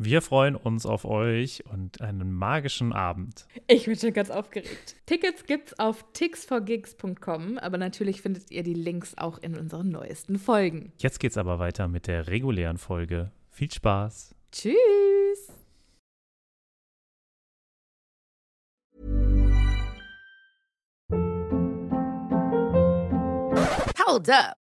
Wir freuen uns auf euch und einen magischen Abend. Ich bin schon ganz aufgeregt. Tickets gibt's auf tixforgigs.com, aber natürlich findet ihr die Links auch in unseren neuesten Folgen. Jetzt geht's aber weiter mit der regulären Folge. Viel Spaß. Tschüss. Hold up.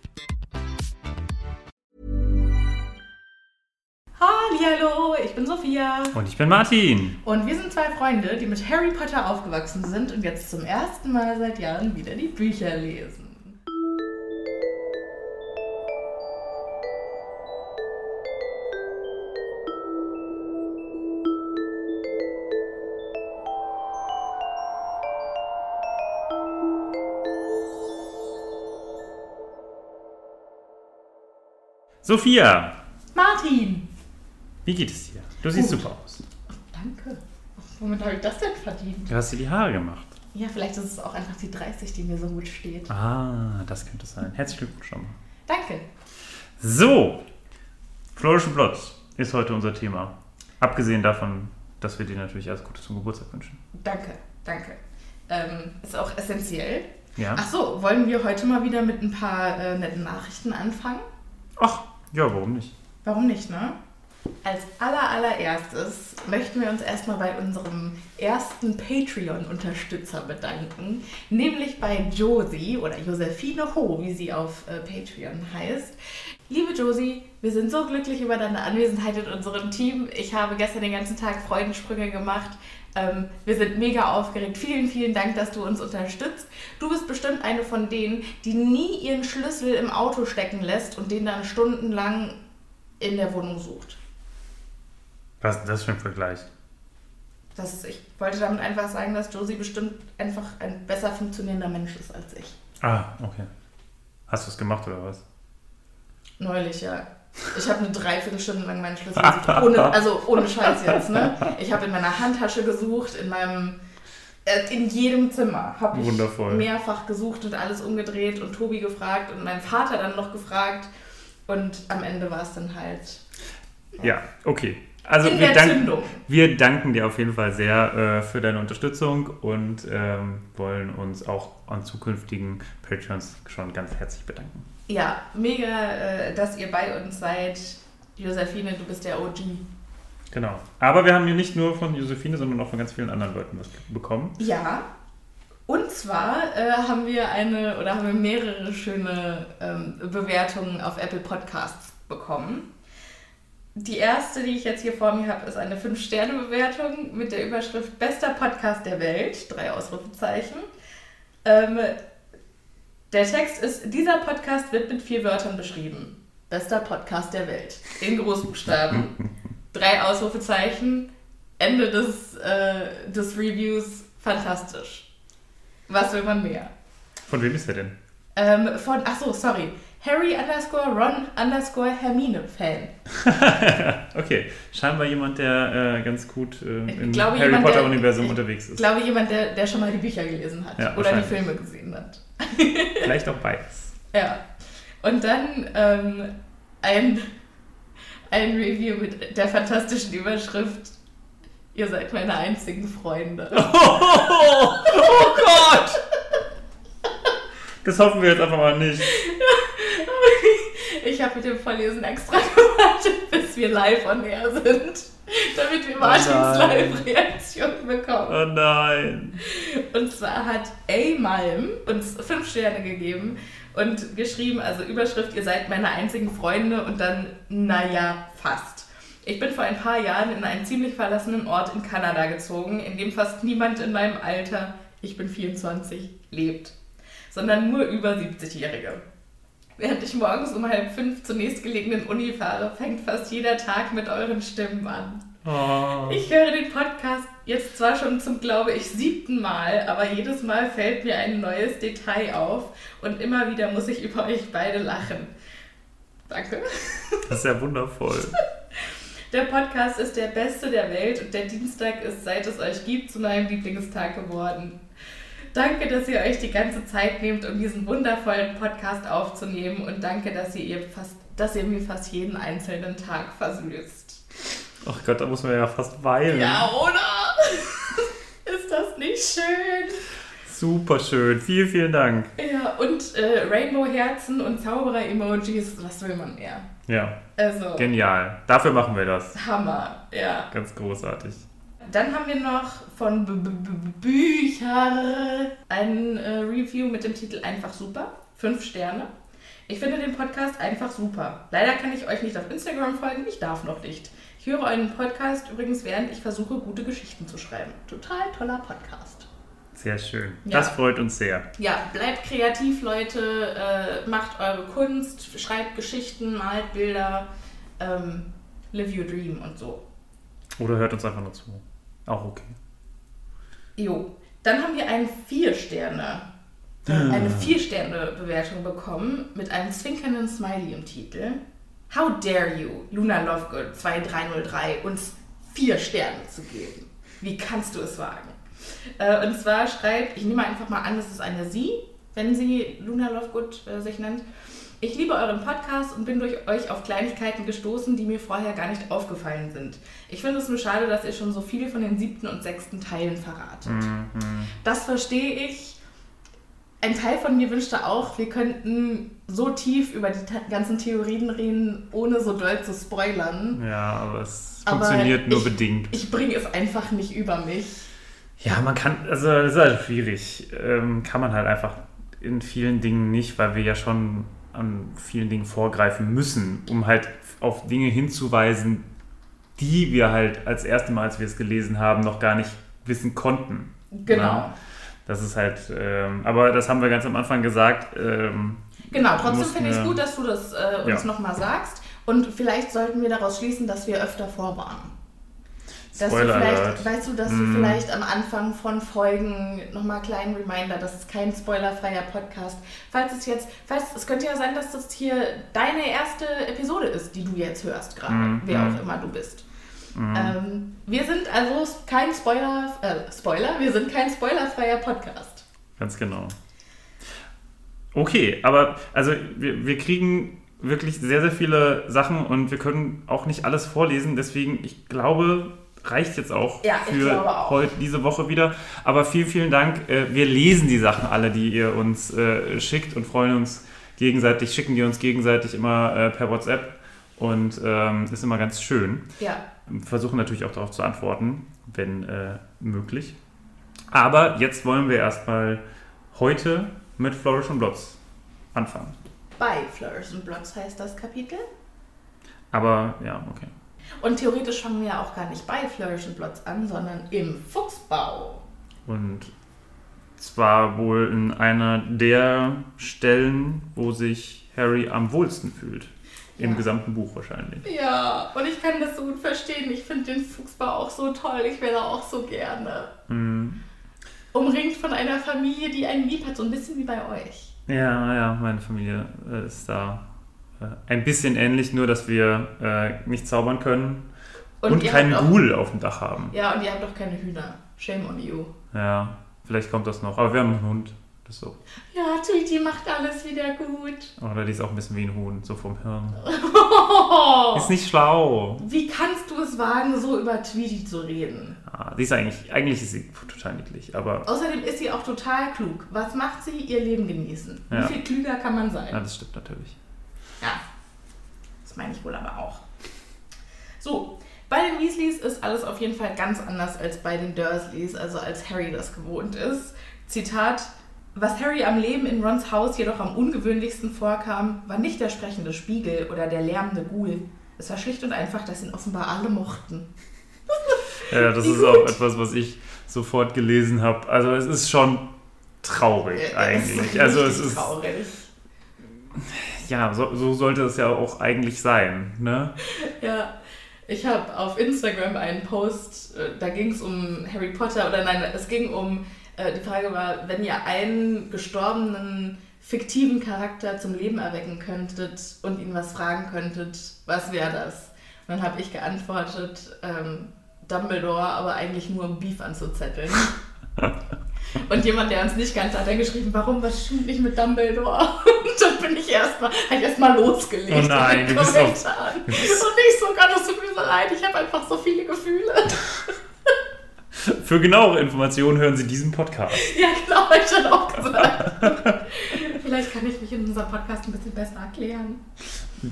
Hallo, ich bin Sophia. Und ich bin Martin. Und wir sind zwei Freunde, die mit Harry Potter aufgewachsen sind und jetzt zum ersten Mal seit Jahren wieder die Bücher lesen. Sophia, Martin. Wie geht es dir? Du siehst Gut. super aus. Danke. Womit habe ich das denn verdient? Du hast dir die Haare gemacht. Ja, vielleicht ist es auch einfach die 30, die mir so gut steht. Ah, das könnte es sein. Herzlichen Glückwunsch schon mal. Danke. So, Florischen Plotz ist heute unser Thema. Abgesehen davon, dass wir dir natürlich alles Gute zum Geburtstag wünschen. Danke, danke. Ähm, ist auch essentiell. Ja? Ach so, wollen wir heute mal wieder mit ein paar äh, netten Nachrichten anfangen? Ach, ja, warum nicht? Warum nicht, ne? Als aller, allererstes möchten wir uns erstmal bei unserem ersten Patreon-Unterstützer bedanken, nämlich bei Josie oder Josephine Ho, wie sie auf äh, Patreon heißt. Liebe Josie, wir sind so glücklich über deine Anwesenheit in unserem Team. Ich habe gestern den ganzen Tag Freudensprünge gemacht. Ähm, wir sind mega aufgeregt. Vielen, vielen Dank, dass du uns unterstützt. Du bist bestimmt eine von denen, die nie ihren Schlüssel im Auto stecken lässt und den dann stundenlang in der Wohnung sucht. Was ist das für ein Vergleich? Das ich wollte damit einfach sagen, dass Josie bestimmt einfach ein besser funktionierender Mensch ist als ich. Ah, okay. Hast du es gemacht oder was? Neulich, ja. Ich habe eine Dreiviertelstunde lang meinen Schlüssel gesucht. Ohne, also ohne Scheiß jetzt, ne? Ich habe in meiner Handtasche gesucht, in meinem. äh, In jedem Zimmer habe ich Wundervoll. mehrfach gesucht und alles umgedreht und Tobi gefragt und meinen Vater dann noch gefragt. Und am Ende war es dann halt Ja, okay. Also wir danken, wir danken dir auf jeden Fall sehr äh, für deine Unterstützung und ähm, wollen uns auch an zukünftigen Patreons schon ganz herzlich bedanken. Ja, mega, äh, dass ihr bei uns seid. Josephine, du bist der OG. Genau. Aber wir haben hier nicht nur von Josephine, sondern auch von ganz vielen anderen Leuten was bekommen. Ja. Und zwar äh, haben wir eine oder haben wir mehrere schöne ähm, Bewertungen auf Apple Podcasts bekommen. Die erste, die ich jetzt hier vor mir habe, ist eine 5-Sterne-Bewertung mit der Überschrift Bester Podcast der Welt. Drei Ausrufezeichen. Ähm, der Text ist, dieser Podcast wird mit vier Wörtern beschrieben. Bester Podcast der Welt. In Großbuchstaben. Drei Ausrufezeichen. Ende des, äh, des Reviews. Fantastisch. Was will man mehr? Von wem ist der denn? Ähm, von, ach so, sorry. Harry underscore Ron underscore Hermine Fan. Okay, scheinbar jemand, der äh, ganz gut äh, Ich im glaube, Harry jemand, der- Potter-Universum ich unterwegs Ich ist. glaube, jemand, der, der schon mal die Bücher gelesen hat. Ja, oder die. Filme gesehen hat. Vielleicht auch beides. Ja. Und dann ähm, ein, ein Review mit der fantastischen Überschrift Ihr seid meine einzigen Freunde. Oh, Gott! Das hoffen wir jetzt einfach mal nicht. Ich habe mit dem Vorlesen extra gewartet, bis wir live on air sind, damit wir Martins nein. Live-Reaktion bekommen. Oh nein. Und zwar hat A. Malm uns fünf Sterne gegeben und geschrieben, also Überschrift, ihr seid meine einzigen Freunde und dann, naja, fast. Ich bin vor ein paar Jahren in einen ziemlich verlassenen Ort in Kanada gezogen, in dem fast niemand in meinem Alter, ich bin 24, lebt, sondern nur über 70-Jährige. Während ich morgens um halb fünf zur nächstgelegenen Uni fahre, fängt fast jeder Tag mit euren Stimmen an. Oh. Ich höre den Podcast jetzt zwar schon zum, glaube ich, siebten Mal, aber jedes Mal fällt mir ein neues Detail auf und immer wieder muss ich über euch beide lachen. Danke. Das ist ja wundervoll. Der Podcast ist der beste der Welt und der Dienstag ist, seit es euch gibt, zu meinem Lieblingstag geworden. Danke, dass ihr euch die ganze Zeit nehmt, um diesen wundervollen Podcast aufzunehmen und danke, dass ihr, ihr, fast, dass ihr mir fast jeden einzelnen Tag versüßt. Ach Gott, da muss man ja fast weinen. Ja, oder? ist das nicht schön? Super schön. Vielen, vielen Dank. Ja, und äh, Rainbow-Herzen und Zauberer-Emojis, was will man mehr? Ja, Also, genial. Dafür machen wir das. Hammer, ja. Ganz großartig. Dann haben wir noch von B -B -B Bücher ein äh, Review mit dem Titel Einfach super. Fünf Sterne. Ich finde den Podcast einfach super. Leider kann ich euch nicht auf Instagram folgen, ich darf noch nicht. Ich höre euren Podcast übrigens, während ich versuche, gute Geschichten zu schreiben. Total toller Podcast. Sehr schön. Ja. Das freut uns sehr. Ja, bleibt kreativ, Leute. Äh, macht eure Kunst, schreibt Geschichten, malt Bilder. Ähm, live your dream und so. Oder hört uns einfach nur zu. Auch okay. Jo. Dann haben wir einen vier Sterne, äh, eine vier Sterne Bewertung bekommen mit einem zwinkernden Smiley im Titel. How dare you, Luna Lovegood 2303, uns vier Sterne zu geben? Wie kannst du es wagen? Äh, und zwar schreibt, ich nehme einfach mal an, das ist eine Sie, wenn sie Luna Lovegood äh, sich nennt. Ich liebe euren Podcast und bin durch euch auf Kleinigkeiten gestoßen, die mir vorher gar nicht aufgefallen sind. Ich finde es nur schade, dass ihr schon so viel von den siebten und sechsten Teilen verratet. Das verstehe ich. Ein Teil von mir wünschte auch, wir könnten so tief über die ganzen Theorien reden, ohne so doll zu spoilern. Ja, aber es Aber funktioniert nur ich- bedingt. Ich bringe es einfach nicht über mich. Ja, man kann, also das ist halt schwierig. Ähm, kann man halt einfach in vielen Dingen nicht, weil wir ja schon an vielen Dingen vorgreifen müssen, um halt auf Dinge hinzuweisen, die wir halt als erste Mal, als wir es gelesen haben, noch gar nicht wissen konnten. Genau. Ja, das ist halt, ähm, aber das haben wir ganz am Anfang gesagt. Ähm, Genau, trotzdem finde ich es gut, dass du das äh, uns Ja. nochmal sagst. Und vielleicht sollten wir daraus schließen, dass wir öfter vorwarnen. Dass Spoiler du vielleicht, Alert. weißt du, dass Mm. du vielleicht am Anfang von Folgen nochmal einen kleinen Reminder, das ist kein spoilerfreier Podcast. Falls es jetzt, falls, es könnte ja sein, dass das hier deine erste Episode ist, die du jetzt hörst gerade, Mm, wer mm. auch immer du bist. Ähm, wir sind also kein Spoiler, äh, Spoiler, wir sind kein spoilerfreier Podcast. Ganz genau. Okay, aber also wir, wir kriegen wirklich sehr, sehr viele Sachen und wir können auch nicht alles vorlesen. Deswegen, ich glaube, reicht jetzt auch Ja, für auch. heute diese Woche wieder. Aber vielen, vielen Dank. Äh, Wir lesen die Sachen alle, die ihr uns äh, schickt und freuen uns gegenseitig, schicken die uns gegenseitig immer äh, per WhatsApp und ähm, ist immer ganz schön Ja, versuchen natürlich auch darauf zu antworten, wenn möglich. Aber jetzt wollen wir erstmal heute mit Flourish und Blots anfangen. bei Flourish and Blots heißt das Kapitel. Aber ja, okay. Und theoretisch fangen wir ja auch gar nicht bei Flourish and Blots an, sondern im Fuchsbau. Und zwar wohl in einer der Stellen, wo sich Harry am wohlsten fühlt. Im Ja. gesamten Buch wahrscheinlich. Ja, und ich kann das so gut verstehen. Ich finde den Fuchsbau auch so toll. Ich wäre auch so gerne. Mhm. Umringt von einer Familie, die einen lieb hat, so ein bisschen wie bei euch. Ja, ja, meine Familie äh, ist da ein bisschen ähnlich, nur dass wir äh, nicht zaubern können und, ihr keinen auch, Ghoul auf dem Dach haben. Ja, und ihr habt doch keine Hühner. Shame on you. Ja, vielleicht kommt das noch. Aber wir haben einen Hund. Das so. Ja, Tweety macht alles wieder gut. Oder die ist auch ein bisschen wie ein Huhn, so vom Hirn. Oh, Ist nicht schlau. wie kannst du es wagen, so über Tweety zu reden? Ah, die ist eigentlich, eigentlich ist sie total niedlich, aber Außerdem ist sie auch total klug. Was macht sie? Ihr Leben genießen. Ja. Wie viel klüger kann man sein? ja, das stimmt natürlich. Ja, das meine ich wohl aber auch. So, bei den Weasleys ist alles auf jeden Fall ganz anders als bei den Dursleys, also als Harry das gewohnt ist. Zitat, Was Harry am Leben in Rons Haus jedoch am ungewöhnlichsten vorkam, war nicht der sprechende Spiegel oder der lärmende Ghoul. Es war schlicht und einfach, dass ihn offenbar alle mochten. Ja, das Wie ist gut. auch etwas, was ich sofort gelesen habe. Also es ist schon traurig Es ist eigentlich. Also es richtig ist traurig. Ja, so, so sollte es ja auch eigentlich sein, ne? Ja, ich habe auf Instagram einen Post, äh, da ging es um Harry Potter, oder nein, es ging um, äh, die Frage war, wenn ihr einen gestorbenen fiktiven Charakter zum Leben erwecken könntet und ihn was fragen könntet, was wäre das? Und dann habe ich geantwortet, ähm, Dumbledore, aber eigentlich nur um Beef anzuzetteln. Und jemand, der uns nicht kannte, hat dann geschrieben, warum, was stimmt nicht mit Dumbledore? Und dann bin ich erstmal, habe erstmal losgelegt Oh nein, in den du bist auf- Kommentaren. Und ich so, Gott, es tut mir so leid, ich habe einfach so viele Gefühle. Für genauere Informationen hören Sie diesen Podcast. Ja, genau, hab ich schon auch gesagt. Vielleicht kann ich mich in unserem Podcast ein bisschen besser erklären,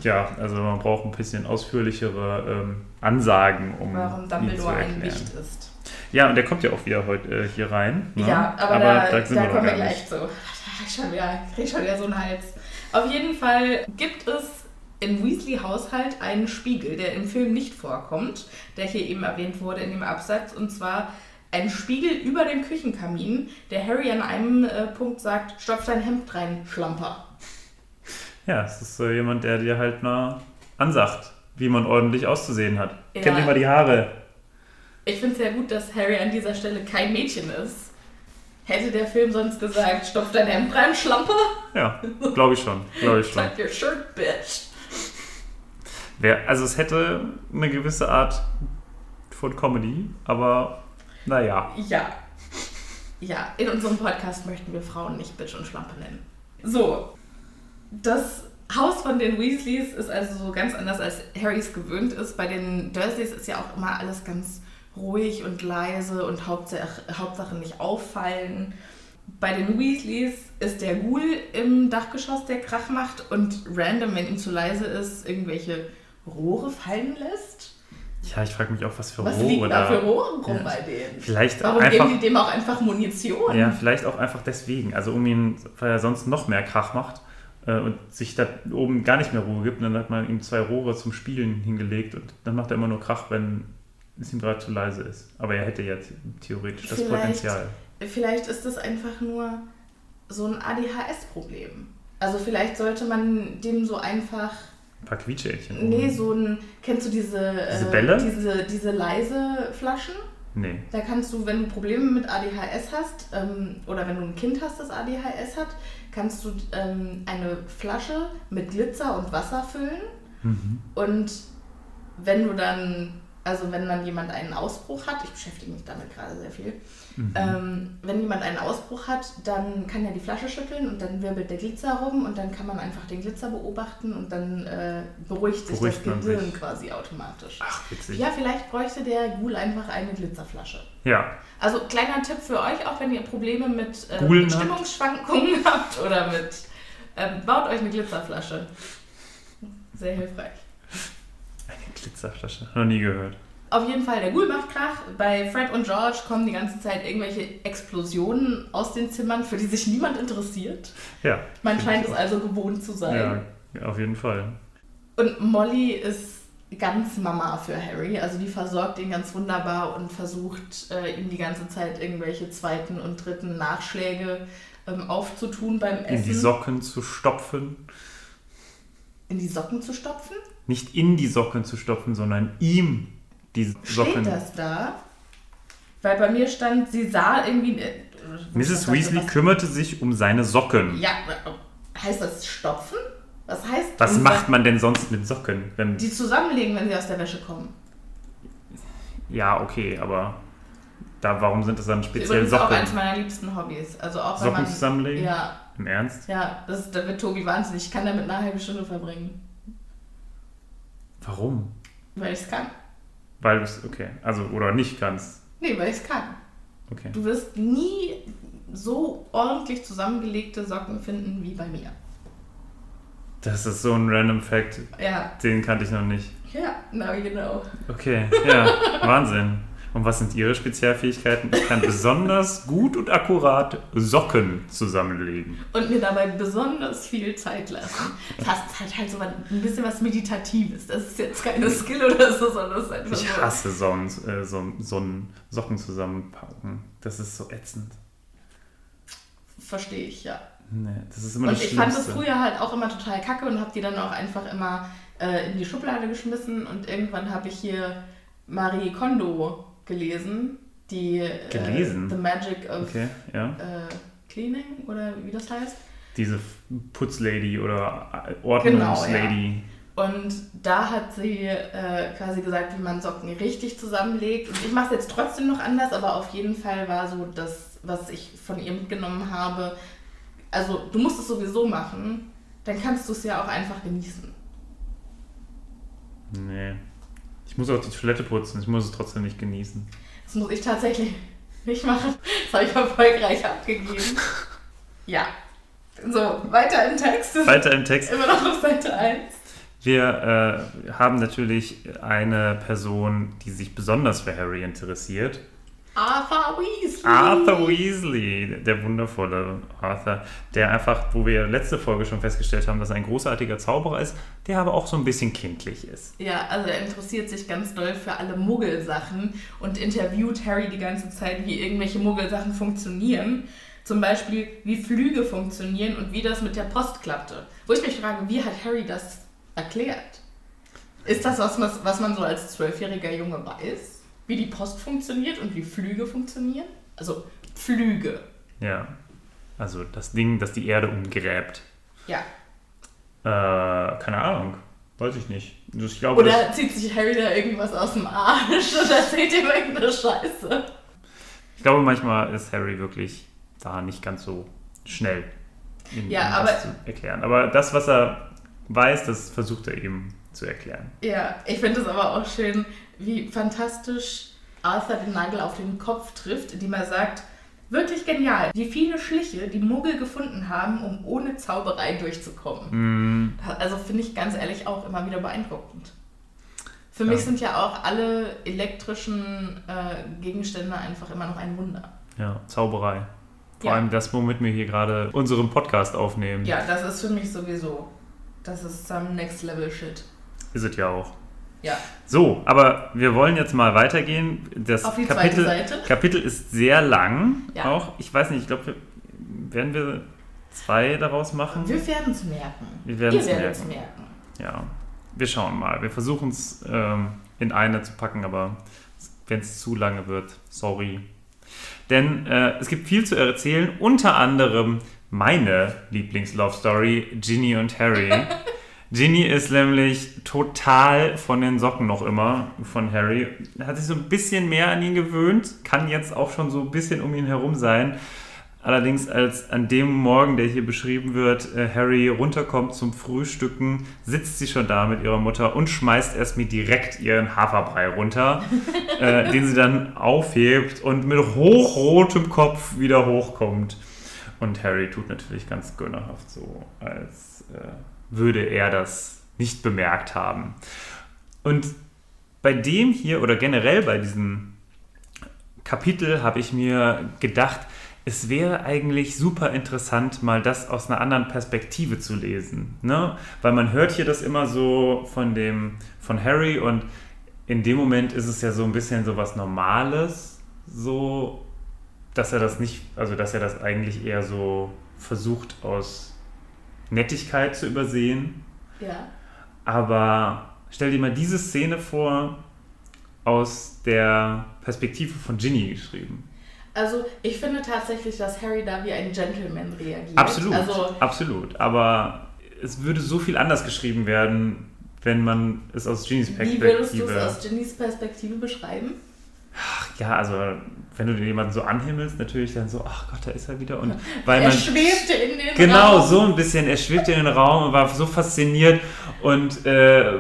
Ja, also man braucht ein bisschen ausführlichere ähm, Ansagen, um warum Dumbledore ein. Wicht ist. Ja, und der kommt ja auch wieder heute äh, hier rein. ne? Ja, aber, da, da, sind wir noch kommen wir gleich nicht. zu. Da ich schon wieder, krieg schon wieder so einen Hals. Auf jeden Fall gibt es im Weasley-Haushalt einen Spiegel, der im Film nicht vorkommt, der hier eben erwähnt wurde in dem Absatz. Und zwar ein Spiegel über dem Küchenkamin, der Harry an einem äh, Punkt sagt, stopf dein Hemd rein, Schlamper. Ja, es ist so jemand, der dir halt mal ansagt, wie man ordentlich auszusehen hat. Ja. Kennt ihr mal die Haare? Ich finde es sehr gut, dass Harry an dieser Stelle kein Mädchen ist. Hätte der Film sonst gesagt, stopf dein Hemd rein, Schlamper? Ja, glaube ich schon. Glaube ich schon. Tuck your shirt, bitch. Wer, also es hätte eine gewisse Art von Comedy, aber naja. Ja. Ja, in unserem Podcast möchten wir Frauen nicht Bitch und Schlampe nennen. So, das Haus von den Weasleys ist also so ganz anders, als Harrys gewöhnt ist. Bei den Dursleys ist ja auch immer alles ganz ruhig und leise und Hauptsache, Hauptsache nicht auffallen. Bei den Weasleys ist der Ghoul im Dachgeschoss, der Krach macht und random, wenn ihm zu leise ist, irgendwelche Rohre fallen lässt. Ja, ich frage mich auch, was für Was Rohre liegt da für. Rohre rum Ja. bei denen? Vielleicht Warum einfach. geben die dem auch einfach Munition? Ja, vielleicht auch einfach deswegen. Also um ihn, weil er sonst noch mehr Krach macht äh, und sich da oben gar nicht mehr Ruhe gibt. Und dann hat man ihm zwei Rohre zum Spielen hingelegt und dann macht er immer nur Krach, wenn es ihm gerade zu leise ist. Aber er hätte jetzt theoretisch das Vielleicht- Potenzial. Vielleicht ist das einfach nur so ein ADHS-Problem. Also vielleicht sollte man dem so einfach, Ein paar Quietschhähnchen. nee, so ein, kennst du diese, Diese äh, Bälle? diese, diese leise Flaschen? Nee. Da kannst du, wenn du Probleme mit ADHS hast ähm, oder wenn du ein Kind hast, das ADHS hat, kannst du ähm, eine Flasche mit Glitzer und Wasser füllen Mhm. und wenn du dann, also wenn dann jemand einen Ausbruch hat, ich beschäftige mich damit gerade sehr viel, Mhm. ähm, wenn jemand einen Ausbruch hat, dann kann er die Flasche schütteln und dann wirbelt der Glitzer rum und dann kann man einfach den Glitzer beobachten und dann äh, beruhigt sich Beruhigt das Gehirn sich. quasi automatisch. Ach, witzig. Ja, vielleicht bräuchte der Ghoul einfach eine Glitzerflasche. Ja. Also kleiner Tipp für euch, auch wenn ihr Probleme mit Ghoulen habt. Stimmungsschwankungen habt oder mit, ähm, baut euch eine Glitzerflasche. Sehr hilfreich. Glitzerflasche. Noch nie gehört. Auf jeden Fall, der Ghoul macht Krach. Bei Fred und George kommen die ganze Zeit irgendwelche Explosionen aus den Zimmern, für die sich niemand interessiert. Ja. Man scheint es also gewohnt zu sein. Ja, auf jeden Fall. Und Molly ist ganz Mama für Harry. Also die versorgt ihn ganz wunderbar und versucht äh, ihm die ganze Zeit irgendwelche zweiten und dritten Nachschläge ähm, aufzutun beim Essen. In die Socken zu stopfen. In die Socken zu stopfen? Nicht in die Socken zu stopfen, sondern ihm die Socken. Steht das da? Weil bei mir stand, sie sah irgendwie... Äh, Mrs. Weasley kümmerte sich um seine Socken. Ja, äh, heißt das stopfen? Was heißt Was um- macht man denn sonst mit Socken? Wenn, Die zusammenlegen, wenn sie aus der Wäsche kommen. ja, okay, aber da, warum sind das dann speziell Übrigens auch Socken? eins meiner liebsten Hobbys. Also auch Socken man, zusammenlegen? Ja, Im Ernst? ja, das ist, da wird Tobi wahnsinnig. Ich kann damit eine halbe Stunde verbringen, Warum? weil ich es kann. Weil du es, okay, also, oder nicht kannst. Nee, weil ich es kann. Okay. Du wirst nie so ordentlich zusammengelegte Socken finden wie bei mir. Das ist so ein random Fact, Ja, den kannte ich noch nicht. ja, now you know. Okay, ja, Wahnsinn. Und was sind ihre Spezialfähigkeiten? Ich kann besonders gut und akkurat Socken zusammenlegen. Und mir dabei besonders viel Zeit lassen. Das hat halt so ein bisschen was Meditatives. Das ist jetzt keine Skill oder so, sondern das ist einfach Ich so. hasse Sonnen, äh, so, Sonnen, Socken zusammenpacken. Das ist so ätzend. Verstehe ich, ja. Nee, das ist immer Und das ich fand das früher halt auch immer total kacke und habe die dann auch einfach immer äh, in die Schublade geschmissen. Und irgendwann habe ich hier Marie Kondo gelesen. Die äh, Gelesen? The Magic of Okay, ja. äh, Cleaning oder wie das heißt. Diese Putzlady oder Ordnungslady. Und da hat sie äh, quasi gesagt, wie man Socken richtig zusammenlegt. Und ich mache es jetzt trotzdem noch anders, aber auf jeden Fall war so das, was ich von ihr mitgenommen habe. Also du musst es sowieso machen, dann kannst du es ja auch einfach genießen. Nee. Ich muss auch die Toilette putzen, ich muss es trotzdem nicht genießen. Das muss ich tatsächlich nicht machen. Das habe ich erfolgreich abgegeben. Ja. So, weiter im Text. Weiter im Text. Immer noch auf Seite 1. Wir äh, haben natürlich eine Person, die sich besonders für Harry interessiert. Arthur Weasley. Arthur Weasley, der wundervolle Arthur, der einfach, wo wir letzte Folge schon festgestellt haben, dass er ein großartiger Zauberer ist, der aber auch so ein bisschen kindlich ist. Ja, also er interessiert sich ganz doll für alle Muggelsachen und interviewt Harry die ganze Zeit, wie irgendwelche Muggelsachen funktionieren. Zum Beispiel, wie Flüge funktionieren und wie das mit der Post klappte. Wo ich mich frage, wie hat Harry das erklärt? Ist das was, was was man so als zwölfjähriger Junge weiß? Wie die Post funktioniert und wie Flüge funktionieren? Also Flüge. Ja. Also das Ding, das die Erde umgräbt. Ja. Äh, keine Ahnung. Weiß ich nicht. Ich glaube, Oder zieht sich Harry da irgendwas aus dem Arsch und erzählt ihm irgendeine Scheiße? ich glaube, manchmal ist Harry wirklich da nicht ganz so schnell, in, Ja, aber- das zu erklären. Aber das, was er weiß, das versucht er eben zu erklären. Ja, ich finde es aber auch schön, wie fantastisch Arthur den Nagel auf den Kopf trifft, indem er sagt, wirklich genial, wie viele Schliche die Muggel gefunden haben, um ohne Zauberei durchzukommen. Mm, Also finde ich ganz ehrlich auch immer wieder beeindruckend. Für Ja. mich sind ja auch alle elektrischen äh, Gegenstände einfach immer noch ein Wunder. ja, Zauberei. Vor Ja. allem das, womit wir hier gerade unseren Podcast aufnehmen. Ja, das ist für mich sowieso, das ist some Next Level Shit. Ist es ja auch. Ja, So, aber wir wollen jetzt mal weitergehen. Das Auf die Kapitel, zweite Seite. Kapitel ist sehr lang. Ja. Auch, ich weiß nicht, ich glaube, werden wir zwei daraus machen? wir werden es merken. Wir Ihr werdet's merken. merken. Ja, wir schauen mal. Wir versuchen es ähm, in eine zu packen, aber wenn es zu lange wird, sorry. Denn äh, es gibt viel zu erzählen, unter anderem meine Lieblings-Love-Story, Ginny und Harry. Ginny ist nämlich total von den Socken noch immer von Harry. Hat sich so ein bisschen mehr an ihn gewöhnt, kann jetzt auch schon so ein bisschen um ihn herum sein. Allerdings, als an dem Morgen, der hier beschrieben wird, äh, Harry runterkommt zum Frühstücken, sitzt sie schon da mit ihrer Mutter und schmeißt erstmal direkt ihren Haferbrei runter, äh, den sie dann aufhebt und mit hochrotem Kopf wieder hochkommt. Und Harry tut natürlich ganz gönnerhaft so, als äh, würde er das nicht bemerkt haben. Und bei dem hier oder generell bei diesem Kapitel habe ich mir gedacht, es wäre eigentlich super interessant, mal das aus einer anderen Perspektive zu lesen. Ne? Weil man hört hier das immer so von dem, von Harry und in dem Moment ist es ja so ein bisschen so was Normales, so, dass er das nicht, also dass er das eigentlich eher so versucht aus Nettigkeit zu übersehen. Ja. Aber stell dir mal diese Szene vor, aus der Perspektive von Ginny geschrieben. Also ich finde tatsächlich, dass Harry da wie ein Gentleman reagiert. Absolut, Also absolut. Aber es würde so viel anders geschrieben werden, wenn man es aus Ginnys wie würdest du es Perspektive. aus Ginnys Perspektive beschreiben? Ja, also wenn du jemanden so anhimmelst, natürlich dann so, ach Gott, da ist er wieder. Und weil Er man schwebte in den Genau, Raum. so ein bisschen. Er schwebte in den Raum und war so fasziniert und äh,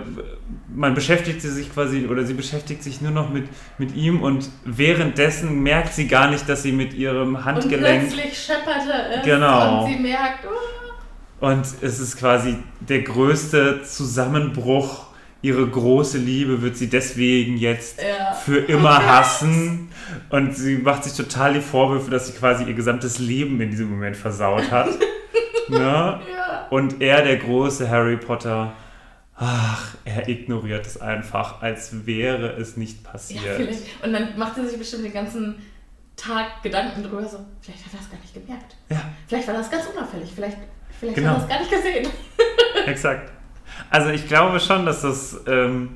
man beschäftigte sich quasi oder sie beschäftigt sich nur noch mit, mit ihm und währenddessen merkt sie gar nicht, dass sie mit ihrem Und Handgelenk plötzlich schepperte es Genau. und sie merkt, oh, und es ist quasi der größte Zusammenbruch ihre große Liebe wird sie deswegen jetzt Ja. für immer hassen. Und sie macht sich total die Vorwürfe, dass sie quasi ihr gesamtes Leben in diesem Moment versaut hat. ne? Ja. Und er, der große Harry Potter, ach, er ignoriert es einfach, als wäre es nicht Ja, passiert. vielleicht. Und dann macht er sich bestimmt den ganzen Tag Gedanken drüber, so, vielleicht hat er das gar nicht gemerkt. ja. Vielleicht war das ganz unauffällig. Vielleicht, vielleicht Genau. hat er das gar nicht gesehen. Exakt. Also ich glaube schon, dass das, ähm,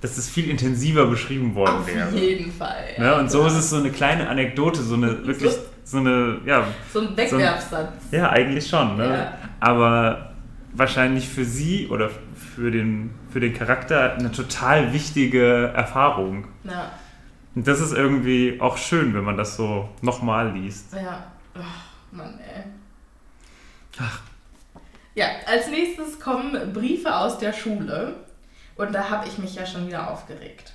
dass das viel intensiver beschrieben worden Auf wäre. jeden Fall. Ne? Und so Ja. ist es so eine kleine Anekdote, so eine wirklich, so eine, ja, So ein Wegwerfsatz. ja, eigentlich schon. Ne? Ja. Aber wahrscheinlich für sie oder für den, für den Charakter eine total wichtige Erfahrung. Ja. Und das ist irgendwie auch schön, wenn man das so nochmal liest. Ja. Ach, Mann, ey. Ach. Ja, als nächstes kommen Briefe aus der Schule. Und da habe ich mich ja schon wieder aufgeregt.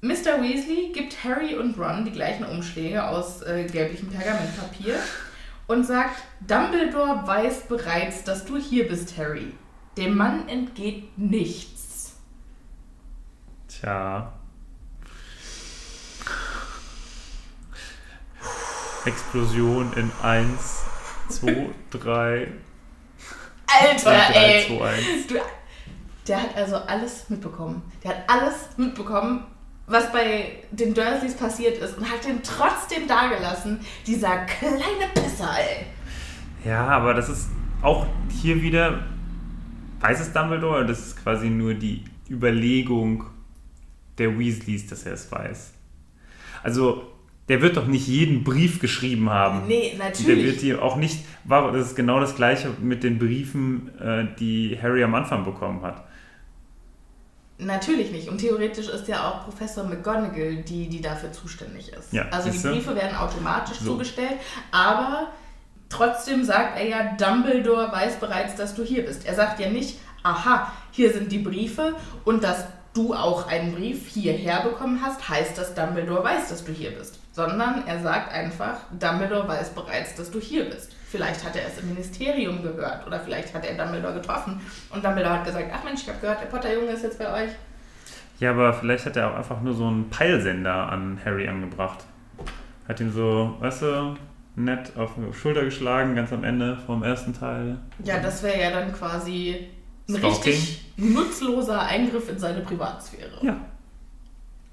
Mr. Weasley gibt Harry und Ron die gleichen Umschläge aus äh, gelblichem Pergamentpapier und sagt, Dumbledore weiß bereits, dass du hier bist, Harry. Dem Mann entgeht nichts. Tja. Explosion in 1, 2, 3, Alter, 3, ey! 2, 1. Du, der hat also alles mitbekommen. Der hat alles mitbekommen, was bei den Dursleys passiert ist und hat den trotzdem dagelassen. Dieser kleine Pisser, ey. Ja, aber das ist auch hier wieder, weiß es Dumbledore, oder das ist quasi nur die Überlegung der Weasleys, dass er es weiß. Also, der wird doch nicht jeden Brief geschrieben haben. Nee, Der wird natürlich. die auch nicht, war, das ist genau das gleiche mit den Briefen, äh, die Harry am Anfang bekommen hat. Natürlich nicht. Und theoretisch ist ja auch Professor McGonagall die, die dafür zuständig ist. Ja, also die? Briefe werden automatisch So. zugestellt, aber trotzdem sagt er ja, Dumbledore weiß bereits, dass du hier bist. Er sagt ja nicht, aha, hier sind die Briefe und dass du auch einen Brief hierher bekommen hast, heißt, dass Dumbledore weiß, dass du hier bist. Sondern er sagt einfach, Dumbledore weiß bereits, dass du hier bist. Vielleicht hat er es im Ministerium gehört oder vielleicht hat er Dumbledore getroffen und Dumbledore hat gesagt, ach Mensch, ich habe gehört, der Potterjunge ist jetzt bei euch. Ja, aber vielleicht hat er auch einfach nur so einen Peilsender an Harry angebracht. Hat ihn so, weißt du, nett auf die Schulter geschlagen, ganz am Ende vom ersten Teil. Ja, das wäre ja dann quasi ein Stalking. richtig nutzloser Eingriff in seine Privatsphäre. Ja.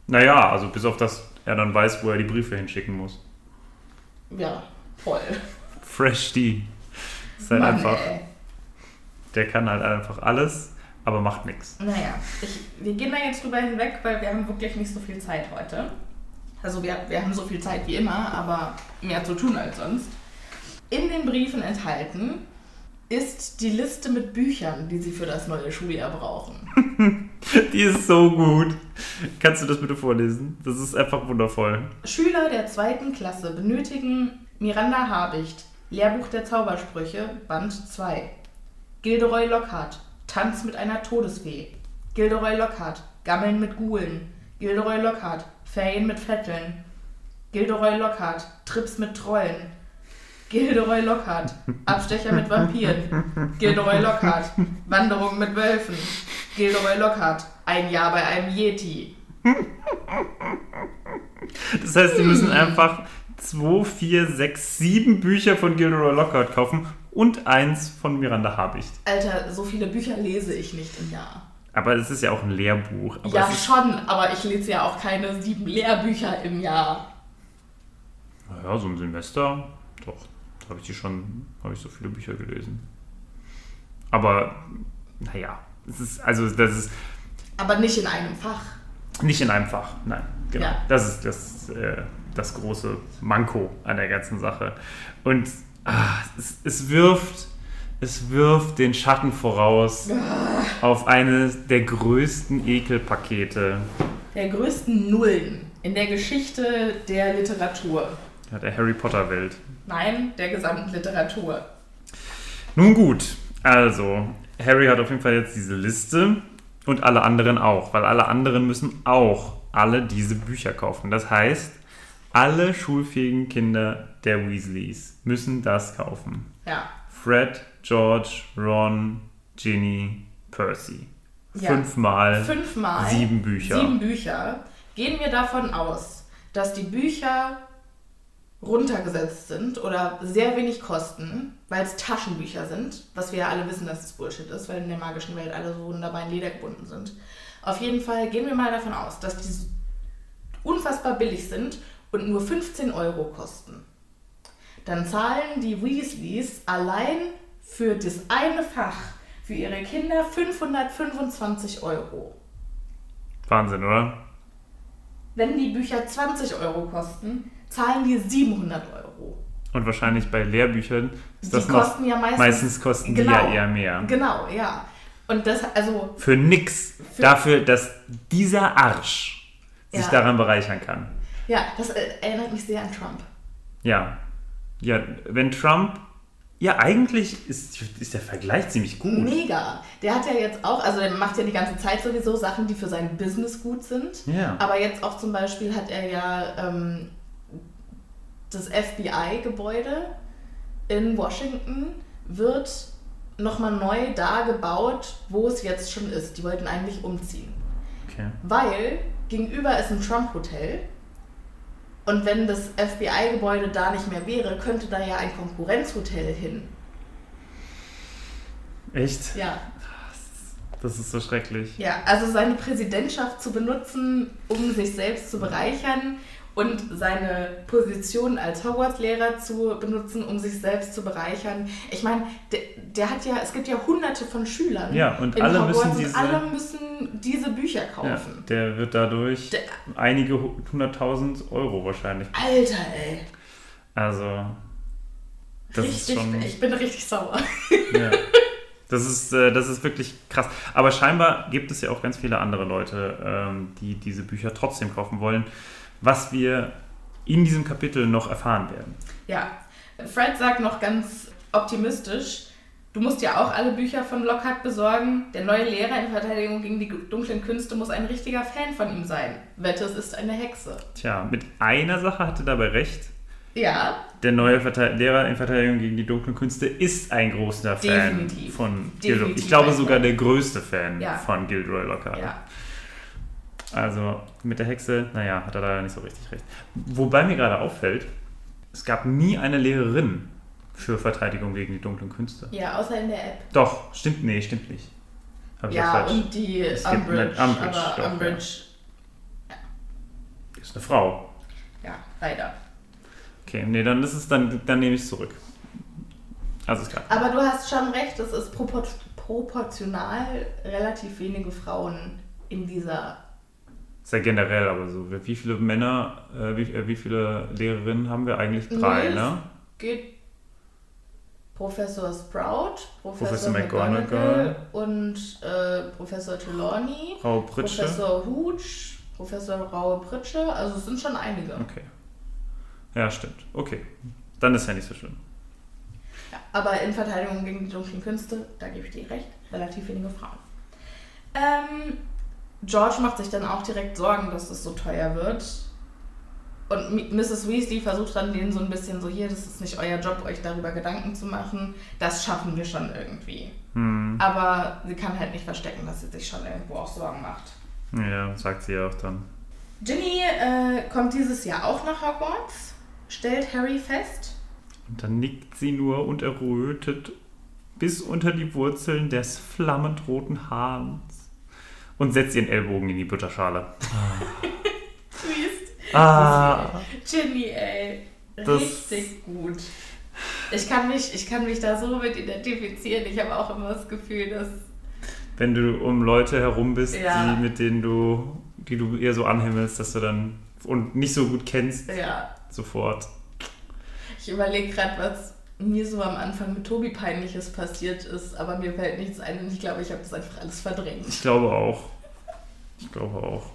Naja, also bis auf das er dann weiß, wo er die Briefe hinschicken muss. Ja, voll. Fresh D. Ist halt Mann, einfach, ey. der kann halt einfach alles, aber macht nichts. Naja, ich, wir gehen da jetzt drüber hinweg, weil wir haben wirklich nicht so viel Zeit heute. Also wir, wir haben so viel Zeit wie immer, aber mehr zu tun als sonst. In den Briefen enthalten ist die Liste mit Büchern, die sie für das neue Schuljahr brauchen. Die ist so gut. Kannst du das bitte vorlesen? Das ist einfach wundervoll. Schüler der zweiten Klasse benötigen Miranda Habicht, Lehrbuch der Zaubersprüche, Band 2. Gilderoy Lockhart, Tanz mit einer Todesfee. Gilderoy Lockhart, Gammeln mit Gulen. Gilderoy Lockhart, Ferien mit Vetteln. Gilderoy Lockhart, Trips mit Trollen. Gilderoy Lockhart, Abstecher mit Vampiren. Gilderoy Lockhart, Wanderung mit Wölfen. Gilderoy Lockhart, ein Jahr bei einem Yeti. Das heißt, sie müssen einfach 2, 4, 6, 7 Bücher von Gilderoy Lockhart kaufen und eins von Miranda Habicht. Alter, so viele Bücher lese ich nicht im Jahr. Aber es ist ja auch ein Lehrbuch. Aber ja, schon, aber ich lese ja auch keine sieben Lehrbücher im Jahr. naja, so ein Semester, doch, habe ich die schon, habe ich so viele Bücher gelesen. Aber, naja, es ist, also das ist Aber nicht in einem Fach. nicht in einem Fach, nein, genau. Ja. Das ist das, äh, das große Manko an der ganzen Sache. Und ah, es, es wirft, es wirft den Schatten voraus auf eines der größten Ekelpakete Der größten Nullen in der Geschichte der Literatur. Ja, der Harry Potter Welt. Nein, der gesamten Literatur. Nun gut, also Harry hat auf jeden Fall jetzt diese Liste und alle anderen auch, weil alle anderen müssen auch alle diese Bücher kaufen. Das heißt, alle schulfähigen Kinder der Weasleys müssen das kaufen. Ja. Fred, George, Ron, Ginny, Percy. Ja. fünfmal fünfmal sieben Bücher. sieben Bücher, gehen wir davon aus, dass die Bücher runtergesetzt sind oder sehr wenig kosten, weil es Taschenbücher sind, was wir ja alle wissen, dass es Bullshit ist, weil in der magischen Welt alle so wunderbar in Leder gebunden sind. Auf jeden Fall gehen wir mal davon aus, dass die unfassbar billig sind und nur 15 Euro kosten. Dann zahlen die Weasleys allein für das eine Fach für ihre Kinder 525 Euro. Wahnsinn, oder? Wenn die Bücher 20 Euro kosten, zahlen die 700 Euro. Und wahrscheinlich bei Lehrbüchern ist das die noch. kosten ja meistens, meistens kosten die Genau. ja eher mehr. Genau, ja. Und das, also, Für nix. Für- Dafür, dass dieser Arsch sich Ja. daran bereichern kann. ja, das äh, erinnert mich sehr an Trump. Ja. Ja, wenn Trump. Ja, eigentlich ist, ist der Vergleich ziemlich gut. Mega. Der hat ja jetzt auch, also der macht ja die ganze Zeit sowieso Sachen, die für sein Business gut sind. Ja. Aber jetzt auch zum Beispiel hat er ja ähm, das FBI-Gebäude in Washington wird nochmal neu da gebaut, wo es jetzt schon ist. Die wollten eigentlich umziehen. Okay. Weil gegenüber ist ein Trump-Hotel. Und wenn das FBI-Gebäude da nicht mehr wäre, könnte da ja ein Konkurrenzhotel hin. Echt? Ja. Das ist so schrecklich. Ja, also seine Präsidentschaft zu benutzen, um sich selbst zu bereichern und seine Position als Hogwarts-Lehrer zu benutzen, um sich selbst zu bereichern. Ich meine, der, der hat ja, es gibt ja hunderte von Schülern Ja, und in alle Hogwarts müssen und diese- alle müssen diese Bücher Ja, kaufen. der wird dadurch Der- einige hu- hunderttausend Euro wahrscheinlich. Alter, ey. Also. Das richtig, ist schon. ich bin richtig sauer. Ja. Das ist, äh, das ist wirklich krass. Aber scheinbar gibt es ja auch ganz viele andere Leute, ähm, die diese Bücher trotzdem kaufen wollen, was wir in diesem Kapitel noch erfahren werden. Ja, Fred sagt noch ganz optimistisch, du musst ja auch alle Bücher von Lockhart besorgen. Der neue Lehrer in Verteidigung gegen die dunklen Künste muss ein richtiger Fan von ihm sein. Wette, es ist eine Hexe. Tja, mit einer Sache hatte dabei recht. Ja, Der neue Verte Lehrer in Verteidigung gegen die dunklen Künste ist ein großer Fan Definitiv. von Gilderoy. Definitiv Ich glaube sogar Fan. der größte Fan Ja. von Gilderoy Lockhart. ja. Also mit der Hexe, naja, hat er leider nicht so richtig recht. Wobei mir gerade auffällt, es gab nie eine Lehrerin für Verteidigung gegen die dunklen Künste. Ja, außer in der App. Doch, stimmt, nee, stimmt nicht. Hab ich Ja, falsch. und die Es gibt Umbridge. Umbridge, aber doch, Umbridge, Ist eine Frau. ja. leider. Okay, nee, dann ist es, dann, dann nehme ich es zurück. Also ist klar. Aber du hast schon recht, es ist propor proportional relativ wenige Frauen in dieser. Ja generell aber so. Wie viele Männer, äh, wie, äh, wie viele Lehrerinnen haben wir eigentlich? Drei, Nee, ne? Geht Professor Sprout, Professor, Professor McGonagall, McGonagall und äh, Professor Trelawney, Frau Pritsche. Professor Hooch, Professor Raue Pritsche, also es sind schon einige. Okay. Ja, stimmt. Okay. Dann ist ja nicht so schlimm. Ja, aber in Verteidigung gegen die dunklen Künste, da gebe ich dir recht, relativ wenige Frauen. Ähm, George macht sich dann auch direkt Sorgen, dass es so teuer wird. Und Mrs. Weasley versucht dann denen so ein bisschen so, hier, das ist nicht euer Job, euch darüber Gedanken zu machen. Das schaffen wir schon irgendwie. Hm. Aber sie kann halt nicht verstecken, dass sie sich schon irgendwo auch Sorgen macht. Ja, sagt sie ja auch dann. Ginny äh, kommt dieses Jahr auch nach Hogwarts, stellt Harry fest. Und dann nickt sie nur und errötet bis unter die Wurzeln des flammend roten Hahns und setzt ihren Ellbogen in die Butterschale. Siehst Ah, Ginny, ey. Das- Richtig gut. Ich kann, mich, ich kann mich da so mit identifizieren. Ich habe auch immer das Gefühl, dass. wenn du um Leute herum bist, Ja. die, mit denen du, die du eher so anhimmelst, dass du dann und nicht so gut kennst, Ja. sofort. Ich überlege gerade, was mir so am Anfang mit Tobi Peinliches passiert ist, aber mir fällt nichts ein und ich glaube, ich habe das einfach alles verdrängt. Ich glaube auch. Ich glaube auch.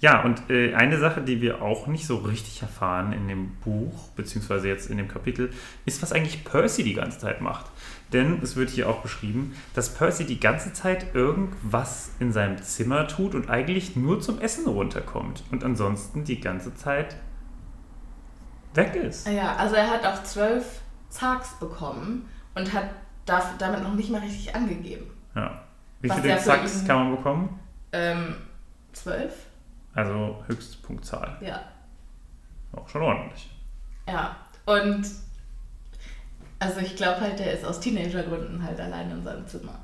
Ja, und äh, eine Sache, die wir auch nicht so richtig erfahren in dem Buch, beziehungsweise jetzt in dem Kapitel, ist, was eigentlich Percy die ganze Zeit macht. Denn es wird hier auch beschrieben, dass Percy die ganze Zeit irgendwas in seinem Zimmer tut und eigentlich nur zum Essen runterkommt und ansonsten die ganze Zeit weg ist. Ja, also er hat auch zwölf Zags bekommen und hat damit noch nicht mal richtig angegeben. Ja. Wie Was viele ihn- kann man bekommen? Ähm, zwölf? Also Höchstpunktzahl. Ja. Auch schon ordentlich. Ja. Und also ich glaube halt, der ist aus Teenagergründen halt allein in seinem Zimmer.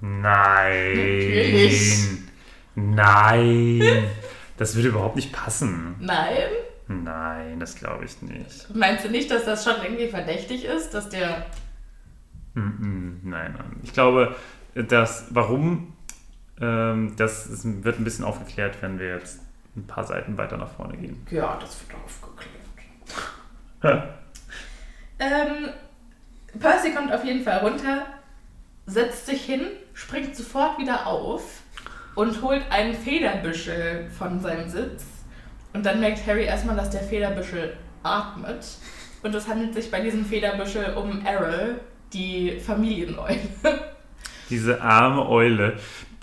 Nein. Natürlich. Nein. Das würde überhaupt nicht passen. Nein? Nein, das glaube ich nicht. Meinst du nicht, dass das schon irgendwie verdächtig ist, dass der. Nein, nein. Ich glaube, dass warum ähm, das ist, wird ein bisschen aufgeklärt, wenn wir jetzt ein paar Seiten weiter nach vorne gehen. Ja, das wird aufgeklärt. Ähm, Percy kommt auf jeden Fall runter, setzt sich hin, springt sofort wieder auf und holt einen Federbüschel von seinem Sitz. Und dann merkt Harry erstmal, dass der Federbüschel atmet. Und es handelt sich bei diesem Federbüschel um Errol, die Familieneule. Diese arme Eule,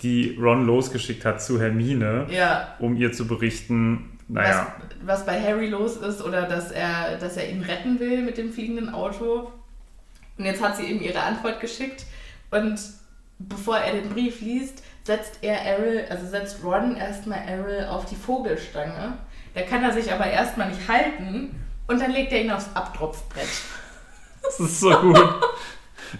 die Ron losgeschickt hat zu Hermine, ja, um ihr zu berichten, naja, was, was bei Harry los ist oder dass er, dass er ihn retten will mit dem fliegenden Auto. Und jetzt hat sie ihm ihre Antwort geschickt und bevor er den Brief liest, setzt er Errol, also setzt Ron erstmal Errol auf die Vogelstange. Da kann er sich aber erstmal nicht halten und dann legt er ihn aufs Abtropfbrett. das ist so gut.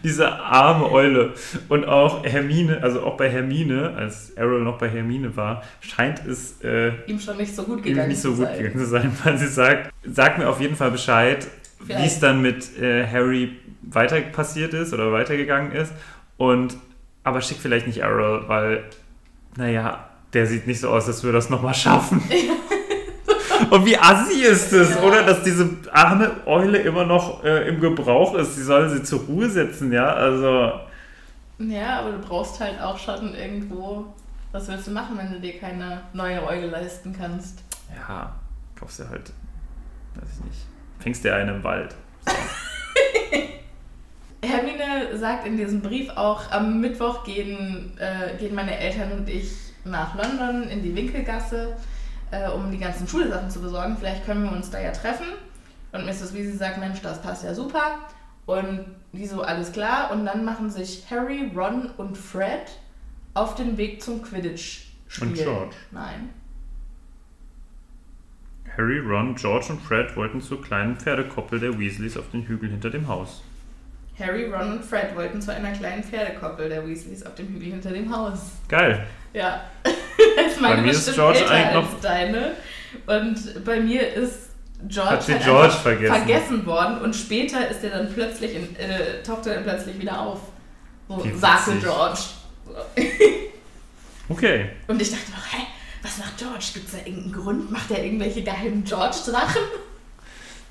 Diese arme Eule. Und auch Hermine, also auch bei Hermine, als Errol noch bei Hermine war, scheint es äh, Ihm schon nicht so gut gegangen nicht so zu gut sein. gegangen zu sein, weil sie sagt, sag mir auf jeden Fall Bescheid, wie es dann mit äh, Harry weiter passiert ist oder weitergegangen ist. Und aber schick vielleicht nicht Errol, weil, naja, der sieht nicht so aus, als würde er das nochmal schaffen. Und wie assi ist es, Ja. oder? Dass diese arme Eule immer noch äh, im Gebrauch ist. Sie soll sie zur Ruhe setzen, ja? Also, Ja, aber du brauchst halt auch schon irgendwo. Was willst du machen, wenn du dir keine neue Eule leisten kannst? ja, kaufst du halt, weiß ich nicht, fängst dir einen im Wald. Hermine sagt in diesem Brief auch, am Mittwoch gehen, äh, gehen meine Eltern und ich nach London in die Winkelgasse, äh, um die ganzen Schulsachen zu besorgen. Vielleicht können wir uns da ja treffen. Und Mrs. Weasley sagt, Mensch, das passt ja super. Und die so, alles klar. Und dann machen sich Harry, Ron und Fred auf den Weg zum Quidditch-Spiel. Und George. Nein. Harry, Ron, George und Fred wollten zur kleinen Pferdekoppel der Weasleys auf den Hügel hinter dem Haus. Harry, Ron und Fred wollten zu einer kleinen Pferdekoppel der Weasleys auf dem Hügel hinter dem Haus. Geil. Ja. ist meine Bei mir ist George älter eigentlich als noch- deine. Und bei mir ist George, Hat halt George vergessen. vergessen worden und später ist er dann plötzlich in, äh, taucht er dann plötzlich wieder auf. So, sagte. George. Okay. Und ich dachte noch, hä, was macht George? Gibt es da irgendeinen Grund? Macht er irgendwelche geheimen George-Sachen?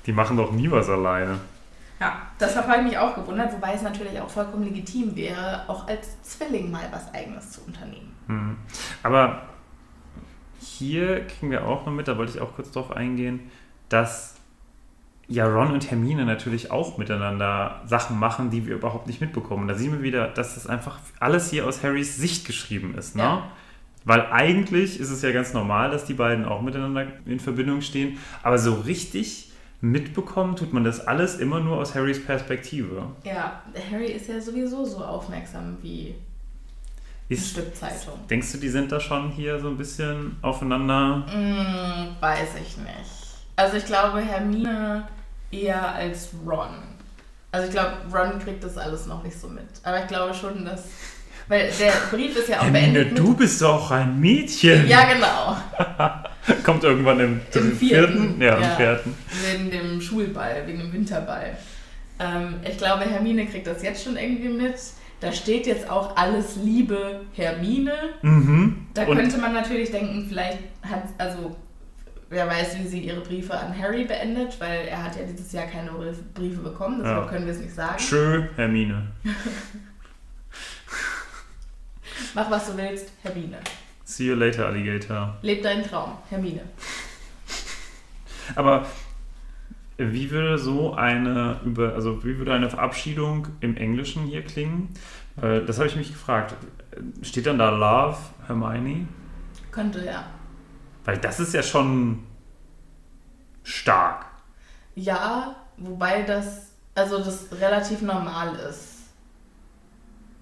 Die machen doch nie was alleine. Ja, das habe ich mich auch gewundert, wobei es natürlich auch vollkommen legitim wäre, auch als Zwilling mal was Eigenes zu unternehmen. Hm. Aber hier kriegen wir auch noch mit, da wollte ich auch kurz drauf eingehen, dass ja Ron und Hermine natürlich auch miteinander Sachen machen, die wir überhaupt nicht mitbekommen. Da sehen wir wieder, dass das einfach alles hier aus Harrys Sicht geschrieben ist. Ne? Ja. Weil eigentlich ist es ja ganz normal, dass die beiden auch miteinander in Verbindung stehen. Aber so richtig mitbekommen tut man das alles immer nur aus Harrys Perspektive. Ja, Harry ist ja sowieso so aufmerksam wie ein Ist, Stück Zeitung. denkst du, die sind da schon hier so ein bisschen aufeinander? Hm, weiß ich nicht. Also ich glaube Hermine eher als Ron. Also ich glaube, Ron kriegt das alles noch nicht so mit. Aber ich glaube schon, dass... Weil der Brief ist ja auch Hermine, beendet du bist doch ein Mädchen. Ja, genau. Kommt irgendwann im, Im vierten. Ja, im Ja. vierten. Wegen dem Schulball, wegen dem Winterball. Ähm, ich glaube, Hermine kriegt das jetzt schon irgendwie mit. Da steht jetzt auch alles Liebe Hermine. Mhm. Da Und könnte man natürlich denken, vielleicht hat, also wer weiß, wie sie ihre Briefe an Harry beendet, weil er hat ja dieses Jahr keine Brief- Briefe bekommen, deshalb Ja. können wir es nicht sagen. Tschö, Hermine. Mach was du willst, Hermine. See you later, Alligator. Leb deinen Traum, Hermine. Aber wie würde so eine über, also wie würde eine Verabschiedung im Englischen hier klingen? Das habe ich mich gefragt. Steht dann da Love, Hermione? Könnte ja. Weil das ist ja schon stark. Ja, wobei das, also das relativ normal ist.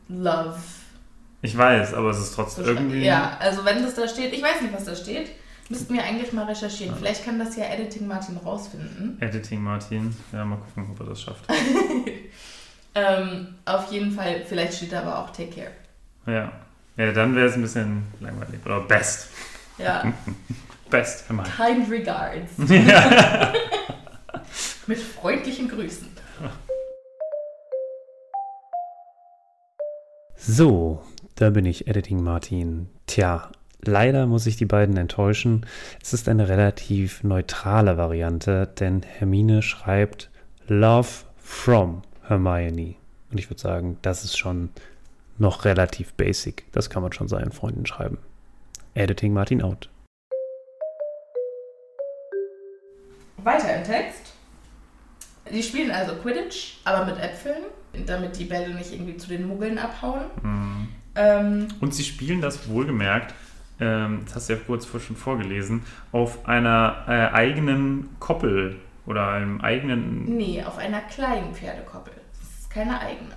Love. Ich weiß, aber es ist trotzdem irgendwie. Ja, also wenn das da steht, ich weiß nicht, was da steht, müssten wir eigentlich mal recherchieren. Vielleicht kann das ja Editing Martin rausfinden. Editing Martin, ja, mal gucken, ob er das schafft. ähm, auf jeden Fall, vielleicht steht da aber auch Take Care. Ja. Ja, dann wäre es ein bisschen langweilig. Oder Best. Ja. Best, hör mal. Kind regards. Ja. Mit freundlichen Grüßen. So, da bin ich, Editing Martin. Tja, leider muss ich die beiden enttäuschen. Es ist eine relativ neutrale Variante, denn Hermine schreibt Love from Hermione. Und ich würde sagen, das ist schon noch relativ basic. Das kann man schon seinen Freunden schreiben. Editing Martin out. Weiter im Text. Die spielen also Quidditch, aber mit Äpfeln, damit die Bälle nicht irgendwie zu den Muggeln abhauen. Mhm. Ähm, Und sie spielen das wohlgemerkt, ähm, das hast du ja kurz vor schon vorgelesen, auf einer äh, eigenen Koppel oder einem eigenen. Nee, auf einer kleinen Pferdekoppel. Das ist keine eigene.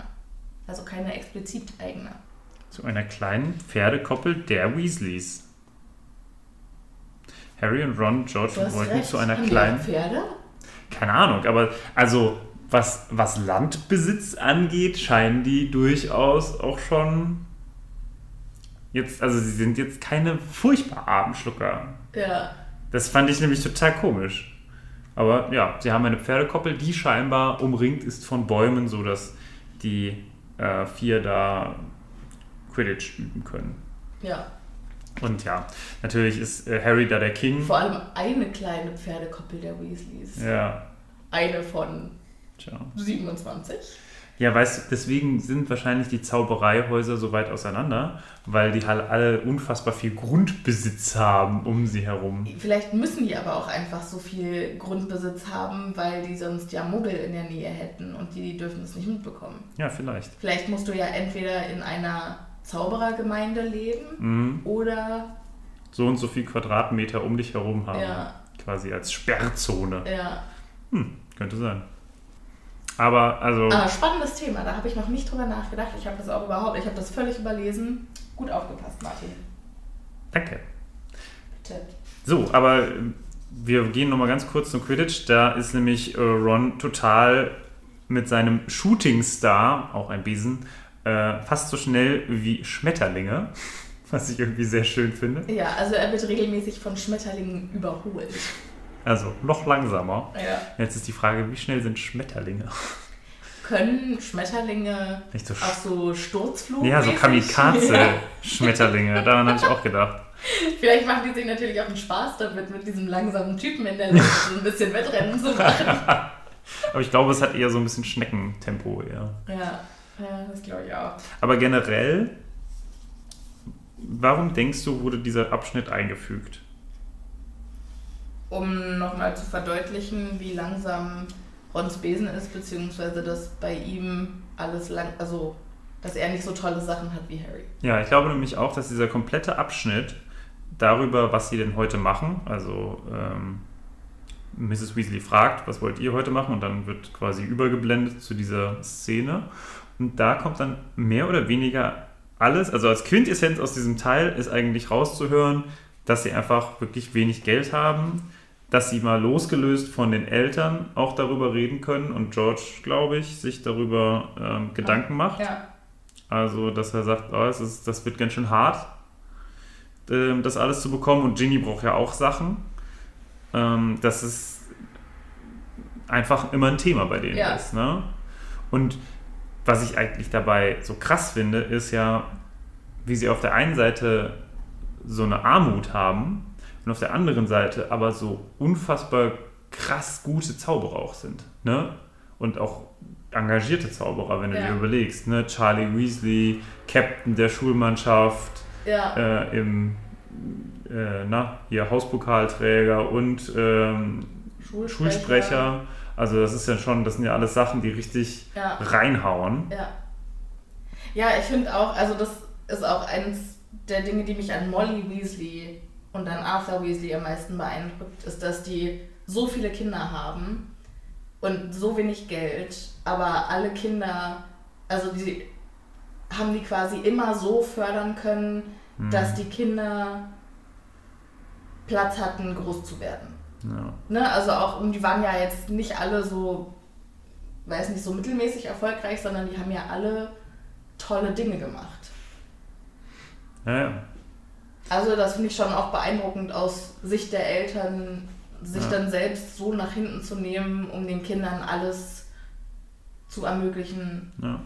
Also keine explizit eigene. Zu einer kleinen Pferdekoppel der Weasleys. Harry und Ron George wollten recht. zu einer Haben kleinen. Pferde? Keine Ahnung, aber also was, was Landbesitz angeht, scheinen die durchaus auch schon jetzt, also sie sind jetzt keine furchtbar armen Schlucker. Ja. Das fand ich nämlich total komisch. Aber ja, sie haben eine Pferdekoppel, die scheinbar umringt ist von Bäumen, sodass die äh, vier da Quidditch üben können. Ja. Und ja, natürlich ist äh, Harry da der King. Vor allem eine kleine Pferdekoppel der Weasleys. Ja. Eine von Tja. 27. Ja, weißt du, deswegen sind wahrscheinlich die Zaubereihäuser so weit auseinander, weil die halt alle unfassbar viel Grundbesitz haben um sie herum. Vielleicht müssen die aber auch einfach so viel Grundbesitz haben, weil die sonst ja Muggel in der Nähe hätten und die, die dürfen es nicht mitbekommen. Ja, vielleicht. Vielleicht musst du ja entweder in einer Zauberergemeinde leben mhm. oder so und so viel Quadratmeter um dich herum haben. Ja. Quasi als Sperrzone. Ja. Hm, könnte sein. Aber also. Ah, spannendes Thema, da habe ich noch nicht drüber nachgedacht. Ich habe das auch überhaupt, ich habe das völlig überlesen. Gut aufgepasst, Martin. Danke. Bitte. So, aber wir gehen nochmal ganz kurz zum Quidditch. Da ist nämlich äh, Ron total mit seinem Shooting Star, auch ein Besen, äh, fast so schnell wie Schmetterlinge. Was ich irgendwie sehr schön finde. Ja, also er wird regelmäßig von Schmetterlingen überholt. Also noch langsamer. Ja. Jetzt ist die Frage, wie schnell sind Schmetterlinge? Können Schmetterlinge so auch so Sturzflug? Ja, so Kamikaze-Schmetterlinge. Daran habe ich auch gedacht. Vielleicht machen die sich natürlich auch einen Spaß damit, mit diesem langsamen Typen in der Luft so ein bisschen Wettrennen zu machen. Aber ich glaube, es hat eher so ein bisschen Schneckentempo eher. Ja, ja das glaube ich auch. Aber generell, warum denkst du, wurde dieser Abschnitt eingefügt? Um nochmal zu verdeutlichen, wie langsam Rons Besen ist, beziehungsweise dass bei ihm alles lang, also dass er nicht so tolle Sachen hat wie Harry. Ja, ich glaube nämlich auch, dass dieser komplette Abschnitt darüber, was sie denn heute machen, also ähm, Mrs. Weasley fragt, was wollt ihr heute machen? Und dann wird quasi übergeblendet zu dieser Szene. Und da kommt dann mehr oder weniger alles, also als Quintessenz aus diesem Teil ist eigentlich rauszuhören, dass sie einfach wirklich wenig Geld haben, dass sie mal losgelöst von den Eltern auch darüber reden können und George, glaube ich, sich darüber ähm, Gedanken macht. Ja. Also, dass er sagt, oh, es ist, das wird ganz schön hart, ähm, das alles zu bekommen. Und Ginny braucht ja auch Sachen. Ähm, das ist einfach immer ein Thema bei denen ja. ist. Ne? Und was ich eigentlich dabei so krass finde, ist ja, wie sie auf der einen Seite so eine Armut haben und auf der anderen Seite aber so unfassbar krass gute Zauberer auch sind. Ne? Und auch engagierte Zauberer, wenn du ja. dir überlegst. Ne? Charlie Weasley, Captain der Schulmannschaft, ja. äh, im äh, na, hier Hauspokalträger und ähm, Schulsprecher. Schulsprecher. Also das ist ja schon, das sind ja alles Sachen, die richtig ja. reinhauen. Ja. Ja, ich finde auch, also das ist auch eins der Dinge, die mich an Molly Weasley und an Arthur Weasley am meisten beeindruckt, ist, dass die so viele Kinder haben und so wenig Geld, aber alle Kinder, also die haben die quasi immer so fördern können, Hm. dass die Kinder Platz hatten, groß zu werden. Ja. Ne? Also auch, die waren ja jetzt nicht alle so, weiß nicht, so mittelmäßig erfolgreich, sondern die haben ja alle tolle Dinge gemacht. Ja, ja. Also das finde ich schon auch beeindruckend aus Sicht der Eltern, sich Ja. dann selbst so nach hinten zu nehmen, um den Kindern alles zu ermöglichen. Ja.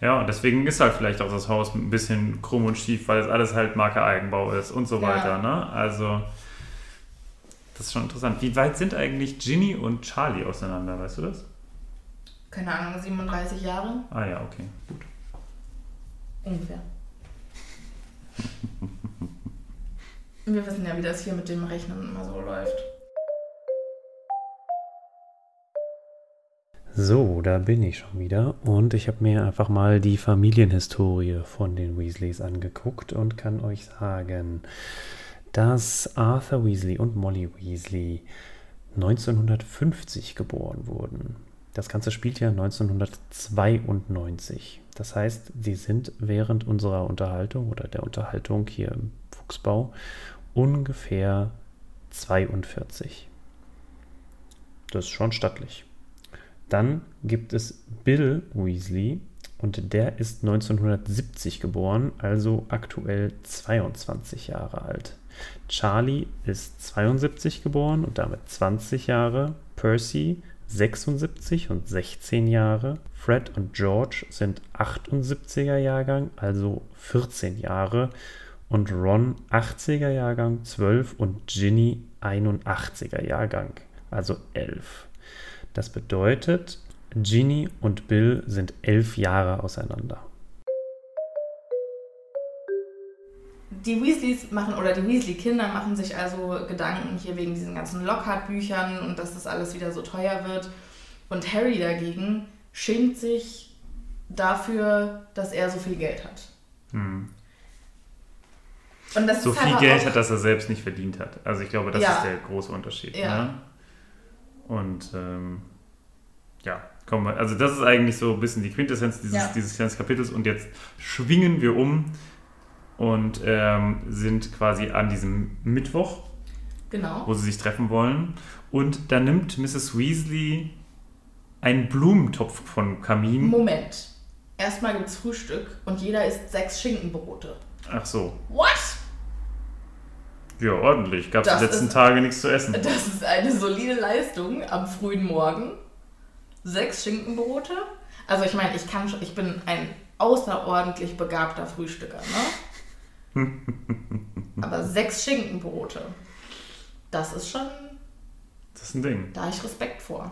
Ja, und deswegen ist halt vielleicht auch das Haus ein bisschen krumm und schief, weil es alles halt Marke Eigenbau ist und so Ja. weiter. Ne? Also, das ist schon interessant. Wie weit sind eigentlich Ginny und Charlie auseinander, weißt du das? Keine Ahnung, 37 Jahre Ah ja, okay, gut. ungefähr. Wir wissen ja, wie das hier mit dem Rechnen immer so läuft. So, da bin ich schon wieder und ich habe mir einfach mal die Familienhistorie von den Weasleys angeguckt und kann euch sagen, dass Arthur Weasley und Molly Weasley 1950 geboren wurden. Das Ganze spielt ja 1992. Das heißt, sie sind während unserer Unterhaltung oder der Unterhaltung hier im Fuchsbau ungefähr 42. Das ist schon stattlich. Dann gibt es Bill Weasley und der ist 1970 geboren, also aktuell 22 Jahre alt. Charlie ist 72 geboren und damit 20 Jahre. Percy 76 und 16 Jahre. Fred und George sind 78er Jahrgang, also 14 Jahre. Und Ron 80er Jahrgang 12 und Ginny 81er Jahrgang, also 11. Das bedeutet, Ginny und Bill sind elf Jahre auseinander. Die Weasleys machen, oder die Weasley-Kinder machen sich also Gedanken hier wegen diesen ganzen Lockhart-Büchern und dass das alles wieder so teuer wird. Und Harry dagegen schämt sich dafür, dass er so viel Geld hat. Hm. Und das So viel aber Geld hat, dass er selbst nicht verdient hat. Also ich glaube, das Ja. ist der große Unterschied. Ja. Ne? Und ähm, ja, kommen wir. Also das ist eigentlich so ein bisschen die Quintessenz dieses, Ja. dieses kleinen Kapitels. Und jetzt schwingen wir um und ähm, sind quasi an diesem Mittwoch, Genau. wo sie sich treffen wollen. Und da nimmt Mrs. Weasley einen Blumentopf vom Kamin. Moment. Erstmal gibt's Frühstück und jeder isst sechs Schinkenbrote. Ach so. What? Ja, ordentlich. Gab es Das die letzten ist- Tage nichts zu essen. Das ist eine solide Leistung am frühen Morgen. Sechs Schinkenbrote. Also ich meine, ich kann schon, ich bin ein außerordentlich begabter Frühstücker, ne? Aber sechs Schinkenbrote, das ist schon, Das ist ein Ding. da habe ich Respekt vor.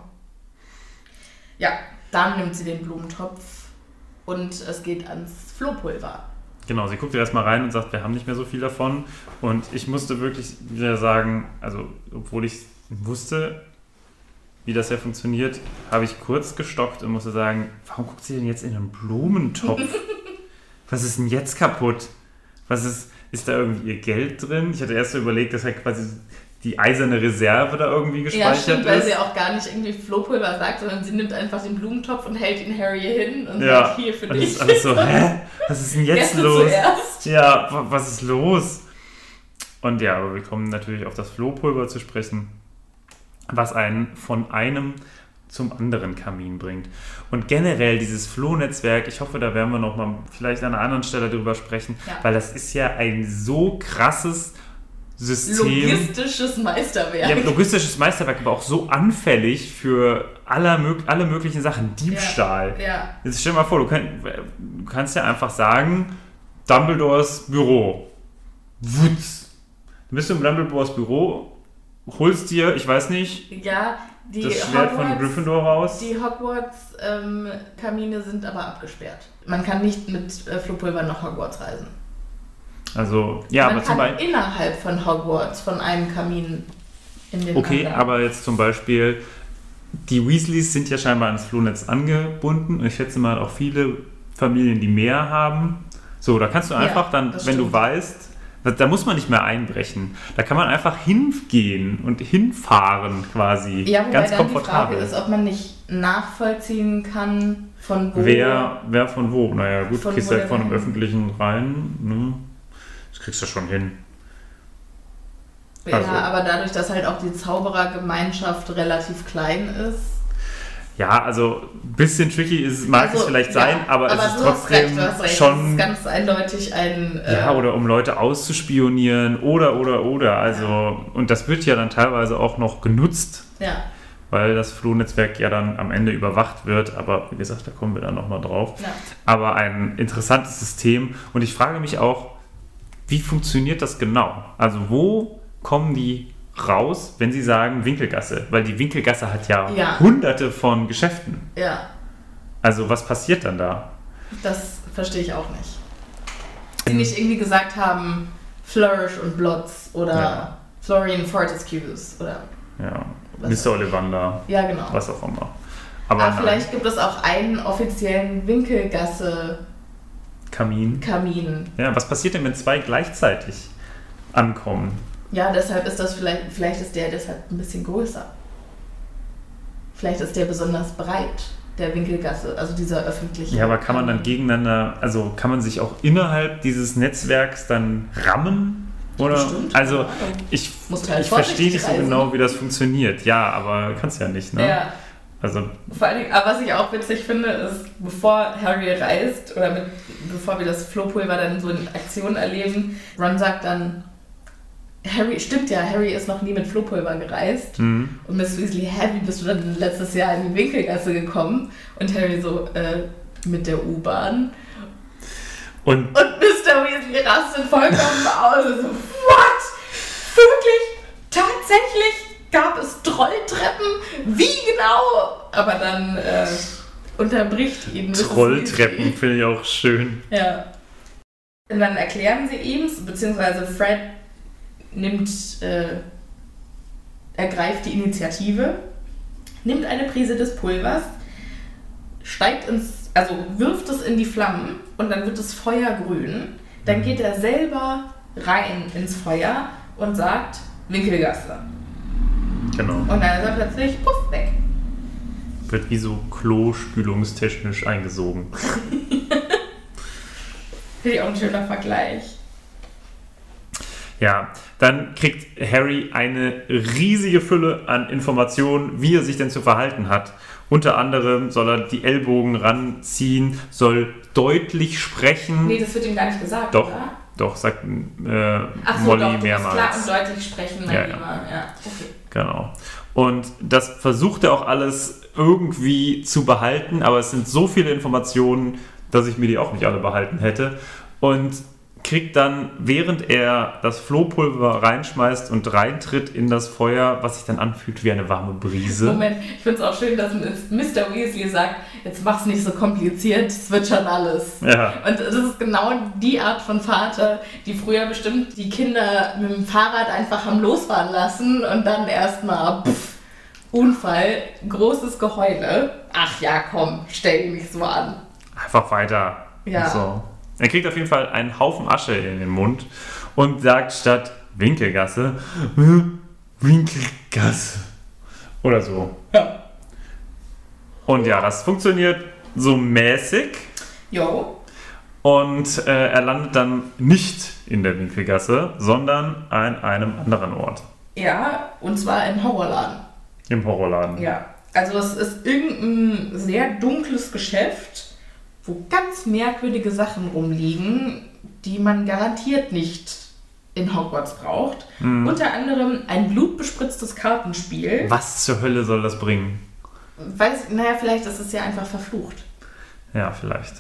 Ja, dann nimmt sie den Blumentopf und es geht ans Flohpulver. Genau, sie guckt erstmal rein und sagt, wir haben nicht mehr so viel davon. Und ich musste wirklich wieder sagen, also obwohl ich wusste, wie das ja funktioniert, habe ich kurz gestockt und musste sagen, warum guckt sie denn jetzt in einen Blumentopf? Was ist denn jetzt kaputt? Was ist, ist da irgendwie ihr Geld drin? Ich hatte erst so überlegt, dass halt quasi die eiserne Reserve da irgendwie Ja, gespeichert stimmt, weil ist. sie auch gar nicht irgendwie Flohpulver sagt, sondern sie nimmt einfach den Blumentopf und hält ihn Harry hin und ja, sagt, hier für und das dich. ist alles so, hä? Was ist denn jetzt los? zuerst. Ja, wa- was ist los? Und ja, aber wir kommen natürlich auf das Flohpulver zu sprechen, was einen von einem zum anderen Kamin bringt. Und generell dieses Flohnetzwerk, ich hoffe, da werden wir noch mal vielleicht an einer anderen Stelle drüber sprechen, Ja. weil das ist ja ein so krasses System. Logistisches Meisterwerk. Ja, logistisches Meisterwerk, aber auch so anfällig für aller, alle möglichen Sachen. Diebstahl. ja. Jetzt stell dir mal vor, du, könnt, du kannst ja einfach sagen, Dumbledores Büro. Wutz. Dann bist du im Dumbledores Büro, holst dir, ich weiß nicht, Ja, die das Schwert von Hogwarts, Gryffindor raus. die Hogwarts-Kamine sind aber abgesperrt. Man kann nicht mit äh, Flohpulver nach Hogwarts reisen. Also, ja, Man aber zum Beispiel. innerhalb von Hogwarts von einem Kamin in den Okay, anderen. aber jetzt zum Beispiel, die Weasleys sind ja scheinbar ans Flohnetz angebunden und ich schätze mal auch viele Familien, die mehr haben. So, da kannst du Ja, einfach dann, das wenn du stimmt. weißt, Da muss man nicht mehr einbrechen. Da kann man einfach hingehen und hinfahren quasi. Ja, wobei Ganz dann komfortabel. die Frage ist, ob man nicht nachvollziehen kann, von wo. wer, wer von wo? Naja, gut, Von gehst halt von einem öffentlichen rein. Ne? Das kriegst du schon hin. Ja, also- aber dadurch, dass halt auch die Zauberergemeinschaft relativ klein ist. Ja, also ein bisschen tricky ist, mag es Also, vielleicht ja, sein, aber, es ist trotzdem recht, schon. Ist ganz eindeutig ein. äh, Ja, oder um Leute auszuspionieren oder, oder, oder. Also, und das wird ja dann teilweise auch noch genutzt, ja. weil das Flohnetzwerk ja dann am Ende überwacht wird. Aber wie gesagt, da kommen wir dann nochmal drauf. ja. Aber ein interessantes System. Und ich frage mich auch, wie funktioniert das genau? Also, wo kommen die raus, wenn sie sagen Winkelgasse? Weil die Winkelgasse hat ja, Ja. hunderte von Geschäften. ja, Also, was passiert dann da? das verstehe ich auch nicht. Die nicht irgendwie gesagt haben, Flourish und Blotz oder Ja. Florian Fortescues oder. Ja, Mr. Ollivander, Ja, genau. was auch immer. Aber nein, vielleicht gibt es auch einen offiziellen Winkelgasse-Kamin. Kamin. Ja, was passiert denn, wenn zwei gleichzeitig ankommen? Ja, deshalb ist das vielleicht, vielleicht ist der deshalb ein bisschen größer. Vielleicht ist der besonders breit, der Winkelgasse, also dieser öffentliche. Ja, aber kann man dann Kamin. gegeneinander, also kann man sich auch innerhalb dieses Netzwerks dann rammen? Oder? Bestimmt, Also ich, halt ich verstehe nicht so genau, wie das funktioniert. Ja, aber kannst ja nicht, ne? Ja, Also vor allen Dingen, aber was ich auch witzig finde, ist, bevor Harry reist, oder mit, bevor wir das Flohpulver dann so in Aktion erleben, Ron sagt dann, Harry, stimmt ja, Harry ist noch nie mit Flohpulver gereist. mhm. Und Miss Weasley, hä, wie bist du dann letztes Jahr in die Winkelgasse gekommen? Und Harry so, äh, mit der U-Bahn. und Und Mr. Weasley rastet vollkommen aus. So, what? Wirklich? Tatsächlich gab es Trolltreppen? Wie genau? Aber dann äh, unterbricht ihn Mrs. Trolltreppen finde ich auch schön. Ja. Und dann erklären sie ihm, beziehungsweise Fred nimmt, äh, ergreift die Initiative, nimmt eine Prise des Pulvers, steigt ins, also wirft es in die Flammen und dann wird es feuergrün. Dann geht er selber rein ins Feuer und sagt Winkelgasse. Genau. Und dann ist er plötzlich puff weg. Wird wie so klospülungstechnisch eingesogen. Finde ich auch ein schöner Vergleich. Ja, dann kriegt Harry eine riesige Fülle an Informationen, wie er sich denn zu verhalten hat. Unter anderem soll er die Ellbogen ranziehen, soll deutlich sprechen. Nee, das wird ihm gar nicht gesagt, Doch, oder? doch, sagt äh, Ach so, Molly doch, mehrmals. klar und deutlich sprechen, mein Ja, ja. Lieber. Ja, okay. Genau. Und das versucht er auch alles irgendwie zu behalten, aber es sind so viele Informationen, dass ich mir die auch nicht alle behalten hätte. Und kriegt dann, während er das Flohpulver reinschmeißt und reintritt in das Feuer, was sich dann anfühlt wie eine warme Brise. Moment, ich finde es auch schön, dass Mr. Weasley sagt, jetzt mach's nicht so kompliziert, es wird schon alles. Ja, Und das ist genau die Art von Vater, die früher bestimmt die Kinder mit dem Fahrrad einfach haben losfahren lassen und dann erstmal Unfall, großes Geheule. Ach ja, komm, stell dich nicht so an. einfach weiter. Ja. So. Er kriegt auf jeden Fall einen Haufen Asche in den Mund und sagt statt Winkelgasse, "Äh, Winkelgasse. Oder so. Ja. Und ja, das funktioniert so mäßig. Jo. Und äh, er landet dann nicht in der Winkelgasse, sondern an einem anderen Ort. Ja, und zwar im Horrorladen. Im Horrorladen. Ja, also es ist irgendein sehr dunkles Geschäft, wo ganz merkwürdige Sachen rumliegen, die man garantiert nicht in Hogwarts braucht. Unter anderem ein blutbespritztes Kartenspiel. Was zur Hölle soll das bringen? Weiß, naja, vielleicht ist es ja einfach verflucht. Ja, vielleicht.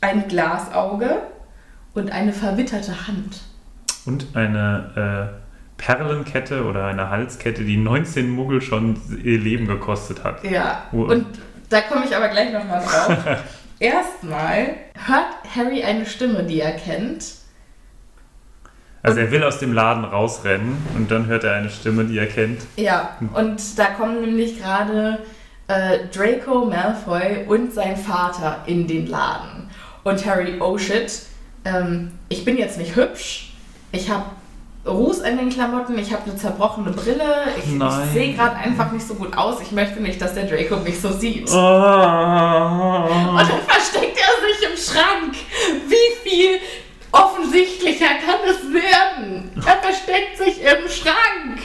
Ein Glasauge und eine verwitterte Hand. Und eine äh, Perlenkette oder eine Halskette, die 19 Muggel schon ihr Leben gekostet hat. Ja, und da komme ich aber gleich nochmal drauf. Erstmal hört Harry eine Stimme, die er kennt. Also er will aus dem Laden rausrennen und dann hört er eine Stimme, die er kennt. Ja, und da kommen nämlich gerade äh, Draco Malfoy und sein Vater in den Laden. Und Harry, oh shit, ähm, ich bin jetzt nicht hübsch, Ich habe Ruß in den Klamotten, ich habe eine zerbrochene Brille, ich, ich sehe gerade einfach nicht so gut aus. Ich möchte nicht, dass der Draco mich so sieht. Oh. Und dann versteckt er sich im Schrank. Wie viel offensichtlicher kann es werden? Er versteckt sich im Schrank.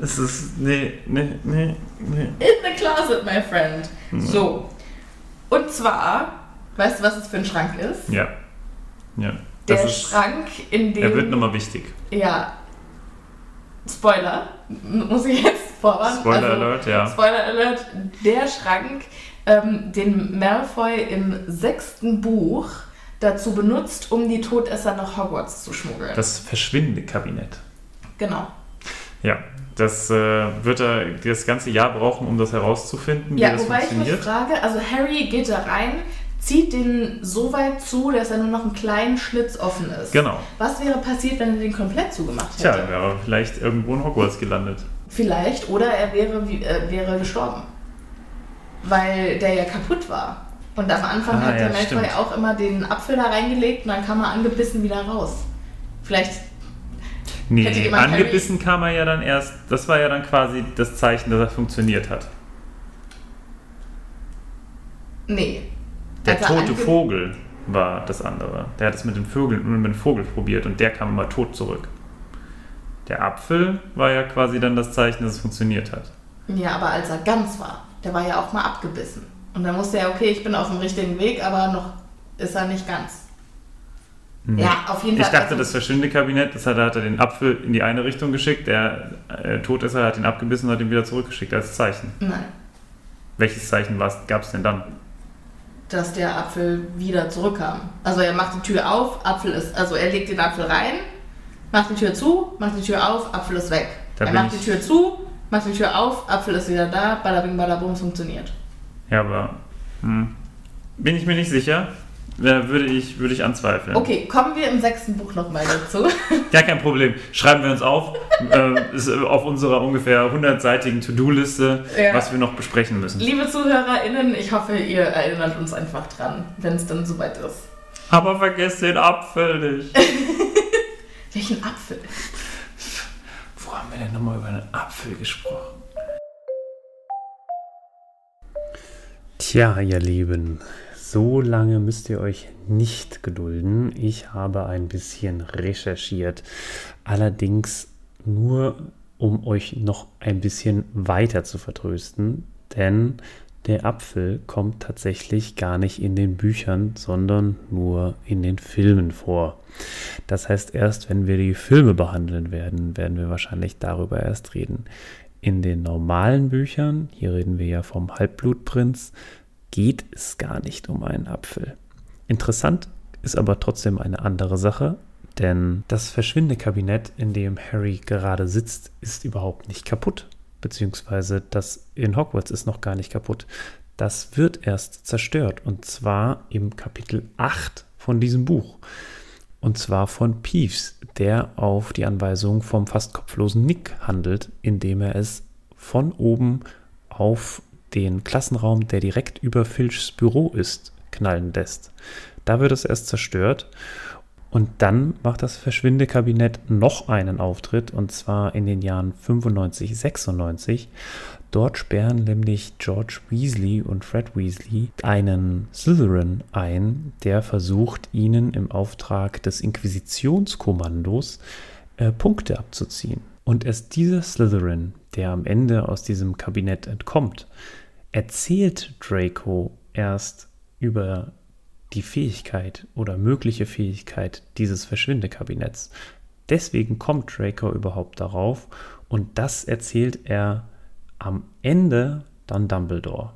Es ist. Nee, nee, nee, nee. In the closet, my friend. So. Und zwar, weißt du, was es für ein Schrank ist? Ja. Ja. Der ist, Schrank, in dem. er wird nochmal wichtig. Ja. Spoiler. Muss ich jetzt vorwarnen? Spoiler Also, Alert, ja. Spoiler Alert. Der Schrank, ähm, den Malfoy im sechsten Buch dazu benutzt, um die Todesser nach Hogwarts zu schmuggeln. Das Verschwindekabinett. genau. Ja. Das äh, wird er das ganze Jahr brauchen, um das herauszufinden, wie Ja, das wobei ich mich funktioniert. frage, also Harry geht da rein, zieht den so weit zu, dass er nur noch einen kleinen Schlitz offen ist. Genau. Was wäre passiert, wenn er den komplett zugemacht hätte? Tja, dann wäre er vielleicht irgendwo in Hogwarts gelandet. Vielleicht, oder er wäre, äh, wäre gestorben. Weil der ja kaputt war. Und am Anfang Ah, hat ja, der Malfoy stimmt. auch immer den Apfel da reingelegt und dann kam er angebissen wieder raus. Vielleicht, Nee, angebissen kam er ja dann erst. Das war ja dann quasi das Zeichen, dass er funktioniert hat. nee. Der er tote Vogel war das andere. Der hat es mit den Vögeln mit dem Vogel probiert und der kam immer tot zurück. Der Apfel war ja quasi dann das Zeichen, dass es funktioniert hat. Ja, aber als er ganz war, der war ja auch mal abgebissen. Und dann wusste er, okay, ich bin auf dem richtigen Weg, aber noch ist er nicht ganz. Nee. Ja, auf jeden Fall. Ich dachte, also- das Verschwindekabinett, das hat, da hat er den Apfel in die eine Richtung geschickt, der äh, Todesser hat ihn abgebissen und hat ihn wieder zurückgeschickt als Zeichen. Nein, Welches Zeichen gab es denn dann? Dass der Apfel wieder zurückkam. Also er macht die Tür auf, Apfel ist, also er legt den Apfel rein, macht die Tür zu, macht die Tür auf, Apfel ist weg. Da er macht die Tür zu, macht die Tür auf, Apfel ist wieder da, badabing, badabum, es funktioniert. Ja, aber hm, bin ich mir nicht sicher. Würde, ich, würde ich anzweifeln. Okay, kommen wir im sechsten Buch nochmal dazu. Gar kein Problem. Schreiben wir uns auf. äh, ist auf unserer ungefähr 100-seitigen To-Do-Liste, Ja. was wir noch besprechen müssen. Liebe ZuhörerInnen, ich hoffe, ihr erinnert uns einfach dran, wenn es dann soweit ist. Aber vergesst den Apfel nicht. Welchen Apfel? Wo haben wir denn nochmal über einen Apfel gesprochen? Tja, ihr Lieben, so lange müsst ihr euch nicht gedulden. Ich habe ein bisschen recherchiert. Allerdings nur, um euch noch ein bisschen weiter zu vertrösten, denn der Apfel kommt tatsächlich gar nicht in den Büchern, sondern nur in den Filmen vor. Das heißt, erst wenn wir die Filme behandeln werden, werden wir wahrscheinlich darüber erst reden. In den normalen Büchern, hier reden wir ja vom Halbblutprinz, geht es gar nicht um einen Apfel. Interessant ist aber trotzdem eine andere Sache, denn das Verschwindekabinett, in dem Harry gerade sitzt, ist überhaupt nicht kaputt. Beziehungsweise das in Hogwarts ist noch gar nicht kaputt. Das wird erst zerstört und zwar im Kapitel 8 von diesem Buch. Und zwar von Peeves, der auf die Anweisung vom fast kopflosen Nick handelt, indem er es von oben auf den Klassenraum, der direkt über Filchs Büro ist, knallen lässt. Da wird es erst zerstört und dann macht das Verschwindekabinett noch einen Auftritt und zwar in den Jahren 95, 96. Dort sperren nämlich George Weasley und Fred Weasley einen Slytherin ein, der versucht, ihnen im Auftrag des Inquisitionskommandos äh, Punkte abzuziehen. Und erst dieser Slytherin, der am Ende aus diesem Kabinett entkommt, erzählt Draco erst über die Fähigkeit oder mögliche Fähigkeit dieses Verschwindekabinetts. Deswegen kommt Draco überhaupt darauf und das erzählt er am Ende dann Dumbledore.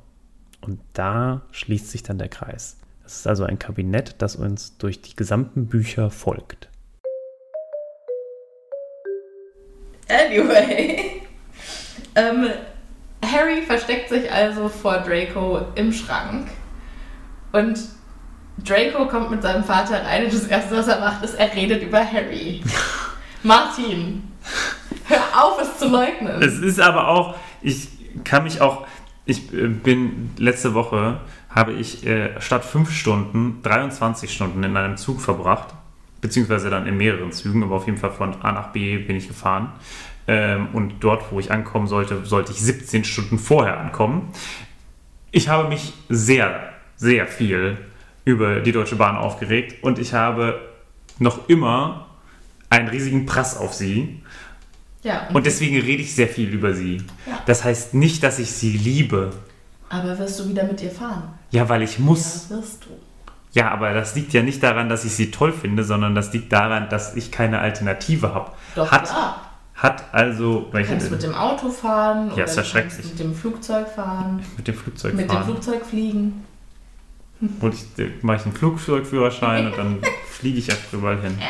Und da schließt sich dann der Kreis. Das ist also ein Kabinett, das uns durch die gesamten Bücher folgt. Anyway. ähm, Harry versteckt sich also vor Draco im Schrank. Und Draco kommt mit seinem Vater rein und das Erste, was er macht, ist, er redet über Harry. Martin, hör auf, es zu leugnen. Es ist aber auch, ich kann mich auch, ich äh, bin letzte Woche habe ich äh, statt fünf Stunden 23 Stunden in einem Zug verbracht beziehungsweise dann in mehreren Zügen, aber auf jeden Fall von A nach B bin ich gefahren. Ähm, und dort, wo ich ankommen sollte, sollte ich 17 Stunden vorher ankommen. Ich habe mich sehr, sehr viel über die Deutsche Bahn aufgeregt und ich habe noch immer einen riesigen Prass auf sie. Ja, Und deswegen rede ich sehr viel über sie. Ja. Das heißt nicht, dass ich sie liebe. aber wirst du wieder mit ihr fahren? Ja, weil ich muss. Ja, wirst du. Ja, aber das liegt ja nicht daran, dass ich sie toll finde, sondern das liegt daran, dass ich keine Alternative habe. Doch, hat, klar. hat also. Du kannst mit dem Auto fahren Ja, oder ist ja schrecklich. mit dem Flugzeug fahren, mit dem Flugzeug mit dem fahren. Flugzeug fliegen. Und ich mache ich einen Flugzeugführerschein und dann fliege ich einfach überall hin. Ja.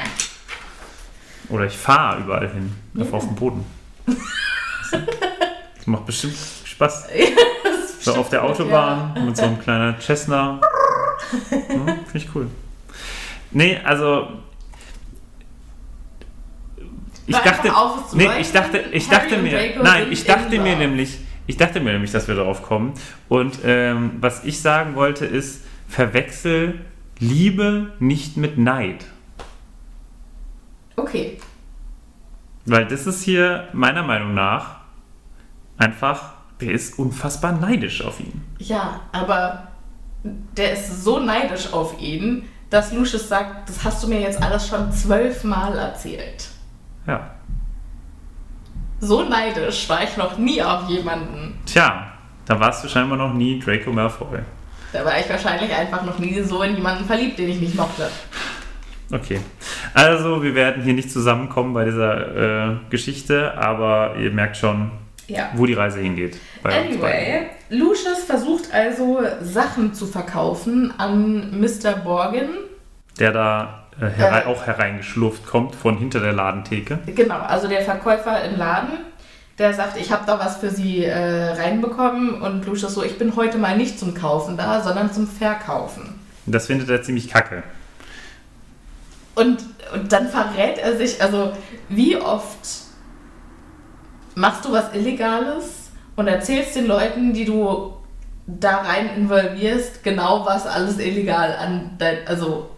Oder ich fahre überall hin. Einfach Ja. auf dem Boden. Das macht bestimmt Spaß. Das So auf der Autobahn mit so einem kleinen Cessna. Hm, Finde ich cool. Nee, also. Ich dachte, auf, nee, ich dachte, ich Harry dachte mir, nein, ich dachte mir nämlich, ich dachte mir nämlich, dass wir darauf kommen. Und ähm, was ich sagen wollte ist, verwechsel Liebe nicht mit Neid. Okay, Weil das ist hier meiner Meinung nach einfach, der ist unfassbar neidisch auf ihn. ja, aber der ist so neidisch auf ihn, dass Lucius sagt, das hast du mir jetzt alles schon zwölfmal erzählt. Ja. So neidisch war ich noch nie auf jemanden. Tja, da warst du scheinbar noch nie Draco Malfoy. Da war ich wahrscheinlich einfach noch nie so in jemanden verliebt, den ich nicht mochte. Okay. Also, wir werden hier nicht zusammenkommen bei dieser äh, Geschichte, aber ihr merkt schon, Ja. wo die Reise hingeht. Anyway, Lucius versucht also Sachen zu verkaufen an Mr. Borgin. Der da äh, herei Äh. auch hereingeschlurft kommt von hinter der Ladentheke. Genau, also der Verkäufer im Laden, der sagt, ich habe da was für Sie äh, reinbekommen und Lucius so, ich bin heute mal nicht zum Kaufen da, sondern zum Verkaufen. Das findet er ziemlich kacke. Und, und dann verrät er sich, also wie oft machst du was Illegales und erzählst den Leuten, die du da rein involvierst, genau was alles illegal an dein, also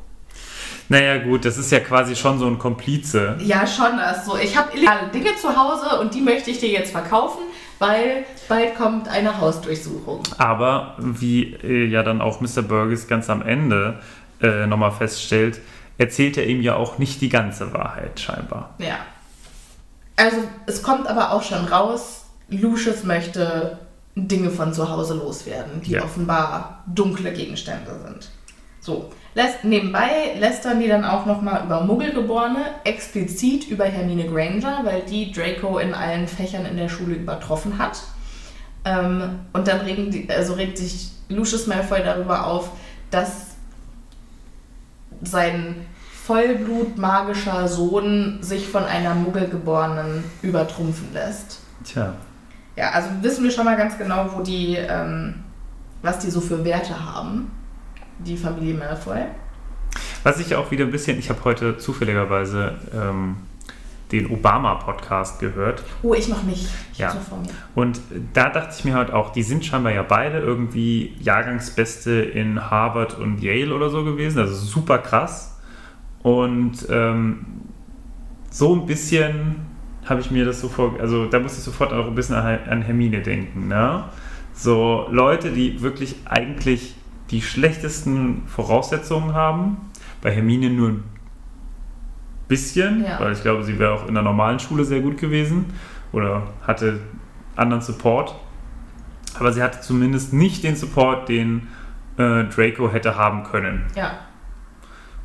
Naja, gut, das ist ja quasi schon so ein Komplize. ja schon, also ich habe illegale Dinge zu Hause und die möchte ich dir jetzt verkaufen, weil bald kommt eine Hausdurchsuchung. Aber wie äh, ja dann auch Mr. Burgess ganz am Ende äh, nochmal feststellt, erzählt er ihm ja auch nicht die ganze Wahrheit, scheinbar. Ja. Also es kommt aber auch schon raus, Lucius möchte Dinge von zu Hause loswerden, die Ja. offenbar dunkle Gegenstände sind. So, lässt, nebenbei lästern die dann auch nochmal über Muggelgeborene, explizit über Hermine Granger, weil die Draco in allen Fächern in der Schule übertroffen hat. Ähm, und dann regen die, also regt sich Lucius Malfoy darüber auf, dass sein Vollblut-magischer Sohn sich von einer Muggelgeborenen übertrumpfen lässt. Tja. Ja, also wissen wir schon mal ganz genau, wo die, ähm, was die so für Werte haben, die Familie Malfoy. Was ich auch wieder ein bisschen, ich habe heute zufälligerweise ähm, den Obama-Podcast gehört. Oh, ich noch nicht. Ich Ja. Und da dachte ich mir halt auch, die sind scheinbar ja beide irgendwie Jahrgangsbeste in Harvard und Yale oder so gewesen. Also super krass. Und ähm, so ein bisschen habe ich mir das so vor, also da muss ich sofort auch ein bisschen an, an Hermine denken. Ne? So Leute, die wirklich eigentlich die schlechtesten Voraussetzungen haben. Bei Hermine nur ein bisschen, Ja. weil ich glaube, sie wäre auch in der normalen Schule sehr gut gewesen oder hatte anderen Support. Aber sie hatte zumindest nicht den Support, den äh, Draco hätte haben können. Ja,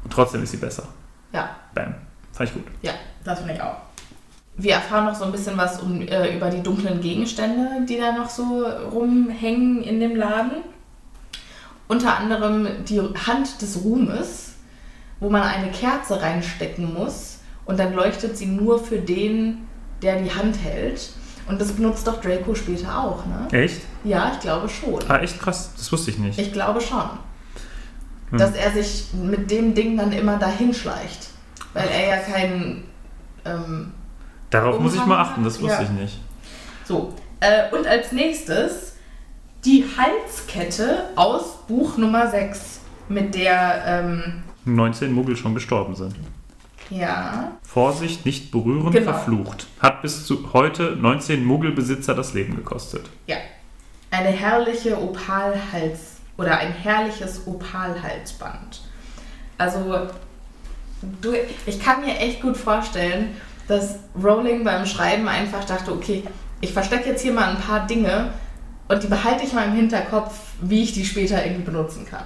Und trotzdem ist sie besser. ja, Bam. Fand ich gut. ja, das finde ich auch. Wir erfahren noch so ein bisschen was um, äh, über die dunklen Gegenstände, die da noch so rumhängen in dem Laden. Unter anderem die Hand des Ruhmes, wo man eine Kerze reinstecken muss und dann leuchtet sie nur für den, der die Hand hält. Und das benutzt doch Draco später auch, ne? Echt? Ja, ich glaube schon. Ah, echt krass. Das wusste ich nicht. Ich glaube schon. Hm. Dass er sich mit dem Ding dann immer dahin schleicht. Weil er ja kein. Ähm, Darauf muss ich mal achten, das wusste ja. ich nicht. so. Äh, und als nächstes die Halskette aus Buch Nummer 6, mit der. Ähm, 19 Muggel schon gestorben sind. Ja. Vorsicht, nicht berühren, Genau. verflucht. Hat bis zu heute 19 Muggelbesitzer das Leben gekostet. Ja. Eine herrliche Opalhals oder ein herrliches Opalhalsband. Also, du, ich kann mir echt gut vorstellen, dass Rowling beim Schreiben einfach dachte, okay, ich verstecke jetzt hier mal ein paar Dinge und die behalte ich mal im Hinterkopf, wie ich die später irgendwie benutzen kann.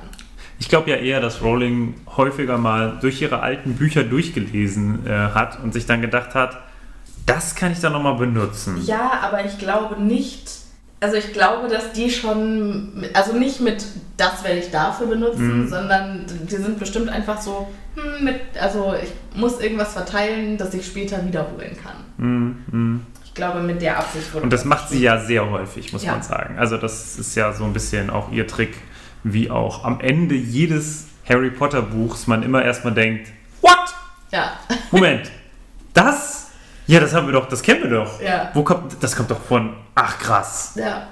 Ich glaube ja eher, dass Rowling häufiger mal durch ihre alten Bücher durchgelesen äh, hat und sich dann gedacht hat, das kann ich dann nochmal benutzen. Ja, aber ich glaube nicht, also ich glaube, dass die schon, also nicht mit das werde ich dafür benutzen, sondern die sind bestimmt einfach so, hm, mit, also ich muss irgendwas verteilen, das ich später wiederholen kann. Ich glaube, mit der Absicht wurde Und das macht sie ja sehr häufig, muss Ja. man sagen. Also das ist ja so ein bisschen auch ihr Trick, wie auch am Ende jedes Harry Potter Buchs man immer erstmal denkt, what? Ja, Moment, das? Ja, das haben wir doch, das kennen wir doch. Ja. Wo kommt, das kommt doch von, ach krass. ja.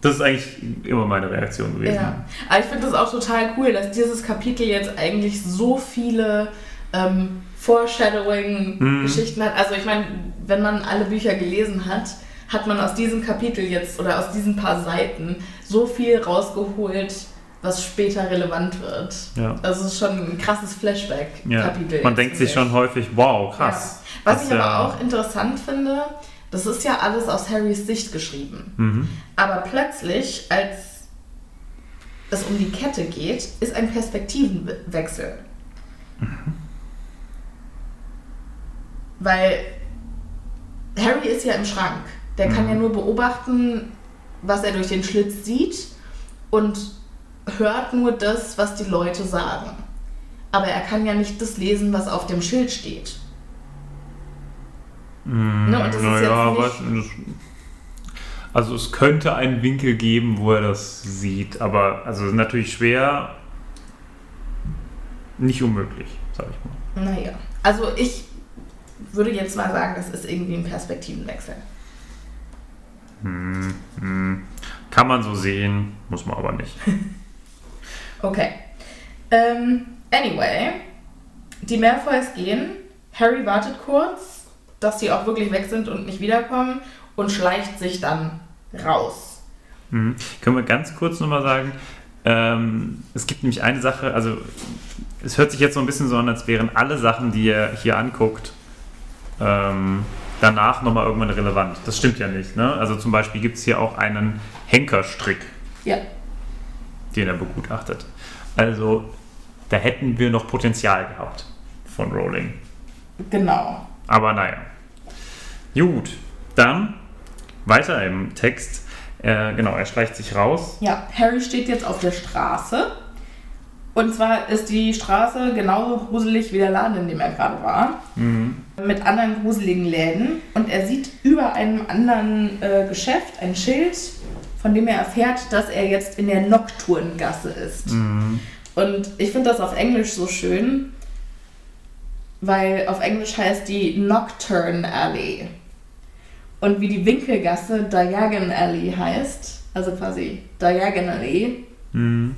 Das ist eigentlich immer meine Reaktion gewesen. Ja, aber ich finde das auch total cool, dass dieses Kapitel jetzt eigentlich so viele ähm, Foreshadowing-Geschichten hat. Also ich meine, wenn man alle Bücher gelesen hat, hat man aus diesem Kapitel jetzt oder aus diesen paar Seiten so viel rausgeholt, was später relevant wird. Ja. Also es ist schon ein krasses Ja. Flashback-Kapitel. Man jetzt, denkt sich schon häufig, wow, krass. Ja. Was Das ich ja- aber auch interessant finde, das ist ja alles aus Harrys Sicht geschrieben. Mhm. Aber plötzlich, als es um die Kette geht, ist ein Perspektivenwechsel. Weil Harry ist ja im Schrank. Der kann ja nur beobachten, was er durch den Schlitz sieht und hört nur das, was die Leute sagen. Aber er kann ja nicht das lesen, was auf dem Schild steht. Ne, und das ist Naja, jetzt nicht- also es könnte einen Winkel geben, wo er das sieht, aber also natürlich schwer, nicht unmöglich, sag ich mal. Naja, also ich würde jetzt mal sagen, das ist irgendwie ein Perspektivenwechsel. Kann man so sehen, muss man aber nicht. Okay. Ähm, anyway, die Malfoys gehen. Harry wartet kurz, dass sie auch wirklich weg sind und nicht wiederkommen und schleicht sich dann raus. Mhm. Können wir ganz kurz nochmal sagen, ähm, es gibt nämlich eine Sache, also es hört sich jetzt so ein bisschen so an, als wären alle Sachen, die er hier anguckt, ähm, danach nochmal irgendwann relevant. Das stimmt ja nicht. Ne? Also zum Beispiel gibt es hier auch einen Henkerstrick. Ja. den er begutachtet. Also da hätten wir noch Potenzial gehabt von Rowling. Genau. Aber naja. Gut, dann weiter im Text. Äh, genau, er schleicht sich raus. Ja, Harry steht jetzt auf der Straße. Und zwar ist die Straße genauso gruselig wie der Laden, in dem er gerade war. Mit anderen gruseligen Läden. Und er sieht über einem anderen äh, Geschäft ein Schild, von dem er erfährt, dass er jetzt in der Nocturngasse ist. Und ich finde das auf Englisch so schön, weil auf Englisch heißt die Nocturne Alley. Und wie die Winkelgasse Diagon Alley heißt, also quasi Diagonally,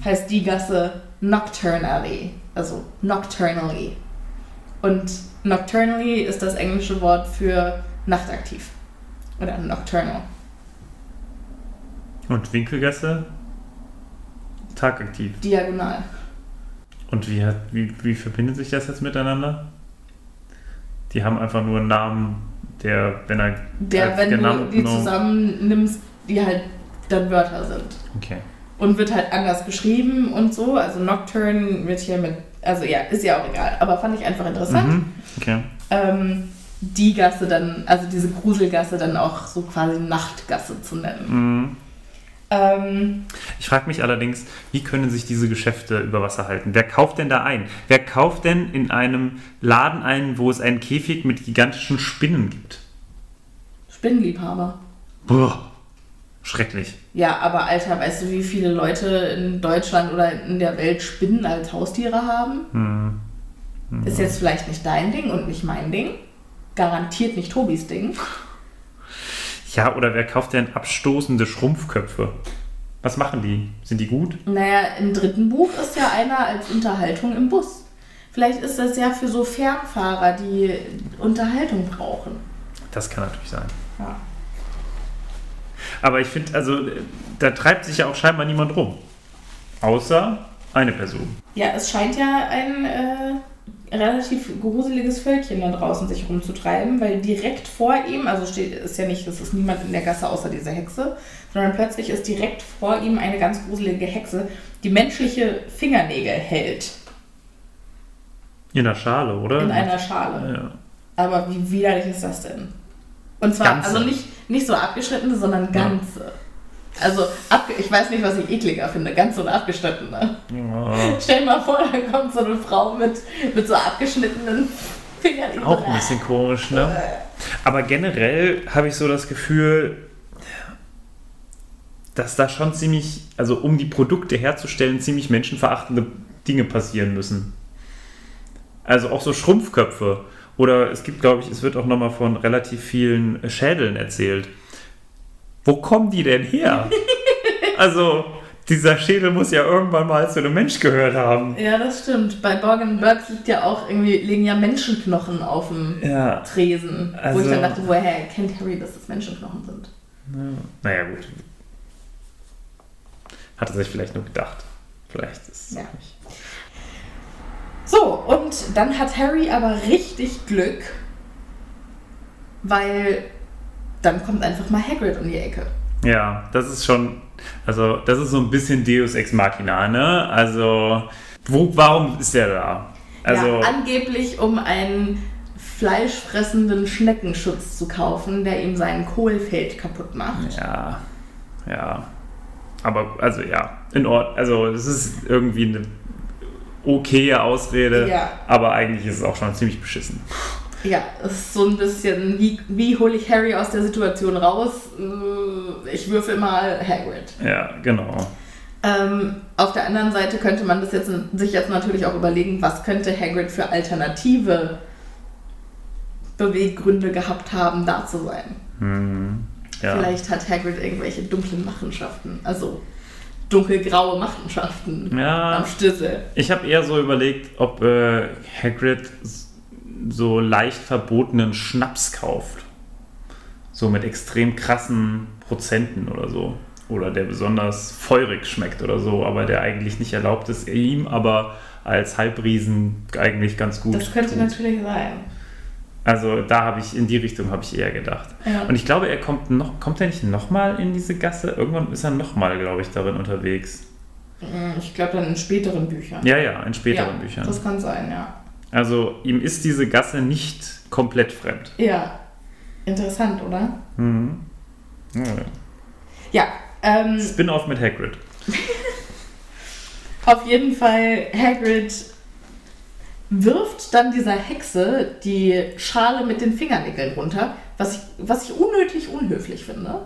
heißt die Gasse Nocturne Alley, also Nocturnally. Und Nocturnally ist das englische Wort für nachtaktiv. Oder Nocturnal. Und Winkelgasse tagaktiv. Diagonal. Und wie, hat, wie, wie verbindet sich das jetzt miteinander? Die haben einfach nur einen Namen, der, wenn er Der, wenn du genannt- die no- zusammennimmst, die halt dann Wörter sind. Okay. Und wird halt anders geschrieben und so. Also Nocturne wird hier mit. Also ja, ist ja auch egal. Aber fand ich einfach interessant. Mhm. Okay. Ähm, die Gasse dann, also diese Gruselgasse dann auch so quasi Nachtgasse zu nennen. Mhm. Ähm, Ich frage mich allerdings, wie können sich diese Geschäfte über Wasser halten? Wer kauft denn da ein? Wer kauft denn in einem Laden ein, wo es einen Käfig mit gigantischen Spinnen gibt? Spinnenliebhaber. Boah, schrecklich. Ja, aber Alter, weißt du, wie viele Leute in Deutschland oder in der Welt Spinnen als Haustiere haben? Ist jetzt vielleicht nicht dein Ding und nicht mein Ding. Garantiert nicht Tobis Ding. Ja, oder wer kauft denn abstoßende Schrumpfköpfe? Was machen die? Sind die gut? Naja, im dritten Buch ist ja einer als Unterhaltung im Bus. Vielleicht ist das ja für so Fernfahrer, die Unterhaltung brauchen. Das kann natürlich sein. Ja. Aber ich finde, also da treibt sich ja auch scheinbar niemand rum. Außer eine Person. Ja, es scheint ja ein äh, relativ gruseliges Völkchen da draußen sich rumzutreiben, weil direkt vor ihm, also steht, ist ja nicht, es ist niemand in der Gasse außer dieser Hexe, sondern plötzlich ist direkt vor ihm eine ganz gruselige Hexe, die menschliche Fingernägel hält In der Schale, oder? in einer Schale. Ja. Aber wie widerlich ist das denn? Und zwar, Ganze. also nicht, nicht so abgeschnittene, sondern ganze. Also, ich weiß nicht, was ich ekliger finde, ganz oder abgeschnittene. Ja. Stell dir mal vor, da kommt so eine Frau mit, mit so abgeschnittenen Fingern. Auch ein bisschen komisch, ne? Aber generell habe ich so das Gefühl, dass da schon ziemlich, also um die Produkte herzustellen, ziemlich menschenverachtende Dinge passieren müssen. Also auch so Schrumpfköpfe. Oder es gibt, glaube ich, es wird auch nochmal von relativ vielen Schädeln erzählt. Wo kommen die denn her? also, dieser Schädel muss ja irgendwann mal zu einem Mensch gehört haben. Ja, das stimmt. Bei Borgen Burks liegt ja auch irgendwie, liegen ja Menschenknochen auf dem Ja. Tresen. wo Also- ich dann dachte, woher erkennt Harry, dass das Menschenknochen sind? Naja, gut. Hat er sich vielleicht nur gedacht. Vielleicht ist es Ja. nicht. So, und dann hat Harry aber richtig Glück, weil dann kommt einfach mal Hagrid um die Ecke. Ja, das ist schon, also das ist so ein bisschen Deus Ex Machina, ne? Also, wo, warum ist der da? Also, ja, angeblich um einen fleischfressenden Schneckenschutz zu kaufen, der ihm sein Kohlfeld kaputt macht. ja, ja. Aber, also ja, in Ordnung. Also, es ist irgendwie eine okaye Ausrede, Ja. aber eigentlich ist es auch schon ziemlich beschissen. Ja, es ist so ein bisschen, wie, wie hole ich Harry aus der Situation raus? Äh, Ich würfel mal Hagrid. Ja, genau. Ähm, auf der anderen Seite könnte man das jetzt, sich jetzt natürlich auch überlegen, was könnte Hagrid für alternative Beweggründe gehabt haben, da zu sein. Hm, ja. Vielleicht hat Hagrid irgendwelche dunklen Machenschaften, also dunkelgraue Machenschaften Ja. am Stüssel. Ich habe eher so überlegt, ob äh, Hagrid so leicht verbotenen Schnaps kauft. So mit extrem krassen Prozenten oder so. Oder der besonders feurig schmeckt oder so, aber der eigentlich nicht erlaubt ist, ihm aber als Halbriesen eigentlich ganz gut. Das könnte tut. natürlich sein. Also da habe ich, in die Richtung habe ich eher gedacht. Ja. Und ich glaube, er kommt noch, kommt er nicht nochmal in diese Gasse? Irgendwann ist er nochmal, glaube ich, darin unterwegs. Mm, Ich glaube dann in späteren Büchern. Ja, ja, in späteren Ja, Büchern. Das kann sein, ja. Also ihm ist diese Gasse nicht komplett fremd. Ja, interessant, oder? Mhm. Ja. Ja, ähm, Spin-off mit Hagrid. auf jeden Fall Hagrid wirft dann dieser Hexe die Schale mit den Fingernägeln runter, was ich, was ich unnötig unhöflich finde.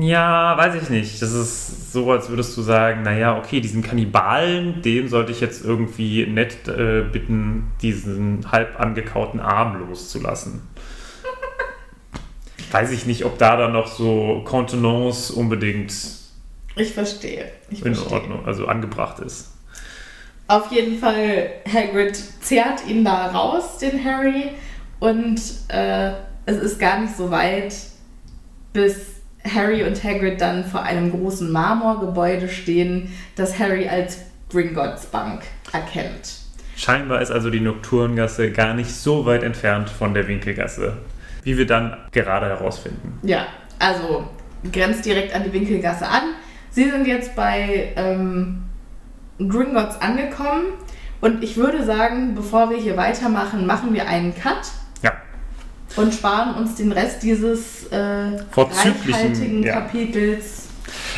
Ja, weiß ich nicht. Das ist so, als würdest du sagen, naja, okay, diesen Kannibalen, den sollte ich jetzt irgendwie nett äh, bitten, diesen halb angekauten Arm loszulassen. weiß ich nicht, ob da dann noch so Kontenance unbedingt Ich verstehe. Ich in verstehe. Ordnung, also angebracht ist. Auf jeden Fall, Hagrid zerrt ihn da raus, den Harry, und äh, es ist gar nicht so weit, bis Harry und Hagrid dann vor einem großen Marmorgebäude stehen, das Harry als Gringotts Bank erkennt. Scheinbar ist also die Nocturngasse gar nicht so weit entfernt von der Winkelgasse, wie wir dann gerade herausfinden. Ja, also grenzt direkt an die Winkelgasse an. Sie sind jetzt bei ähm, Gringotts angekommen und ich würde sagen, bevor wir hier weitermachen, machen wir einen Cut. Und sparen uns den Rest dieses äh, reichhaltigen ja. Kapitels.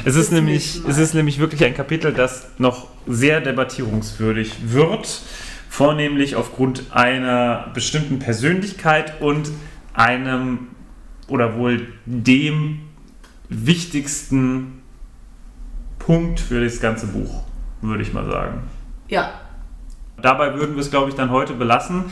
Es ist, nämlich, es ist nämlich wirklich ein Kapitel, das noch sehr debattierungswürdig wird, vornehmlich aufgrund einer bestimmten Persönlichkeit und einem oder wohl dem wichtigsten Punkt für das ganze Buch, würde ich mal sagen. Ja, Dabei würden wir es, glaube ich, dann heute belassen.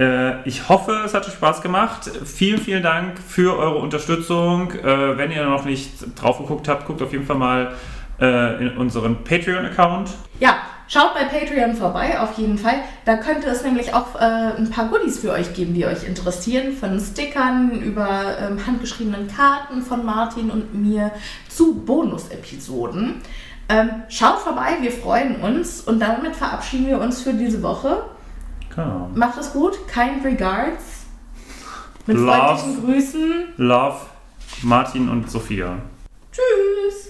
Äh, Ich hoffe, es hat euch Spaß gemacht. Vielen, vielen Dank für eure Unterstützung. Äh, Wenn ihr noch nicht drauf geguckt habt, guckt auf jeden Fall mal äh, in unseren Patreon-Account. ja, Schaut bei Patreon vorbei, auf jeden Fall. Da könnte es nämlich auch ein paar Goodies für euch geben, die euch interessieren. Von Stickern über ähm, handgeschriebenen Karten von Martin und mir zu Bonus-Episoden. Ähm, schaut vorbei, wir freuen uns. Und damit verabschieden wir uns für diese Woche. Genau. Macht es gut, kind regards. Mit Love. freundlichen Grüßen. Love, Martin und Sophia. Tschüss.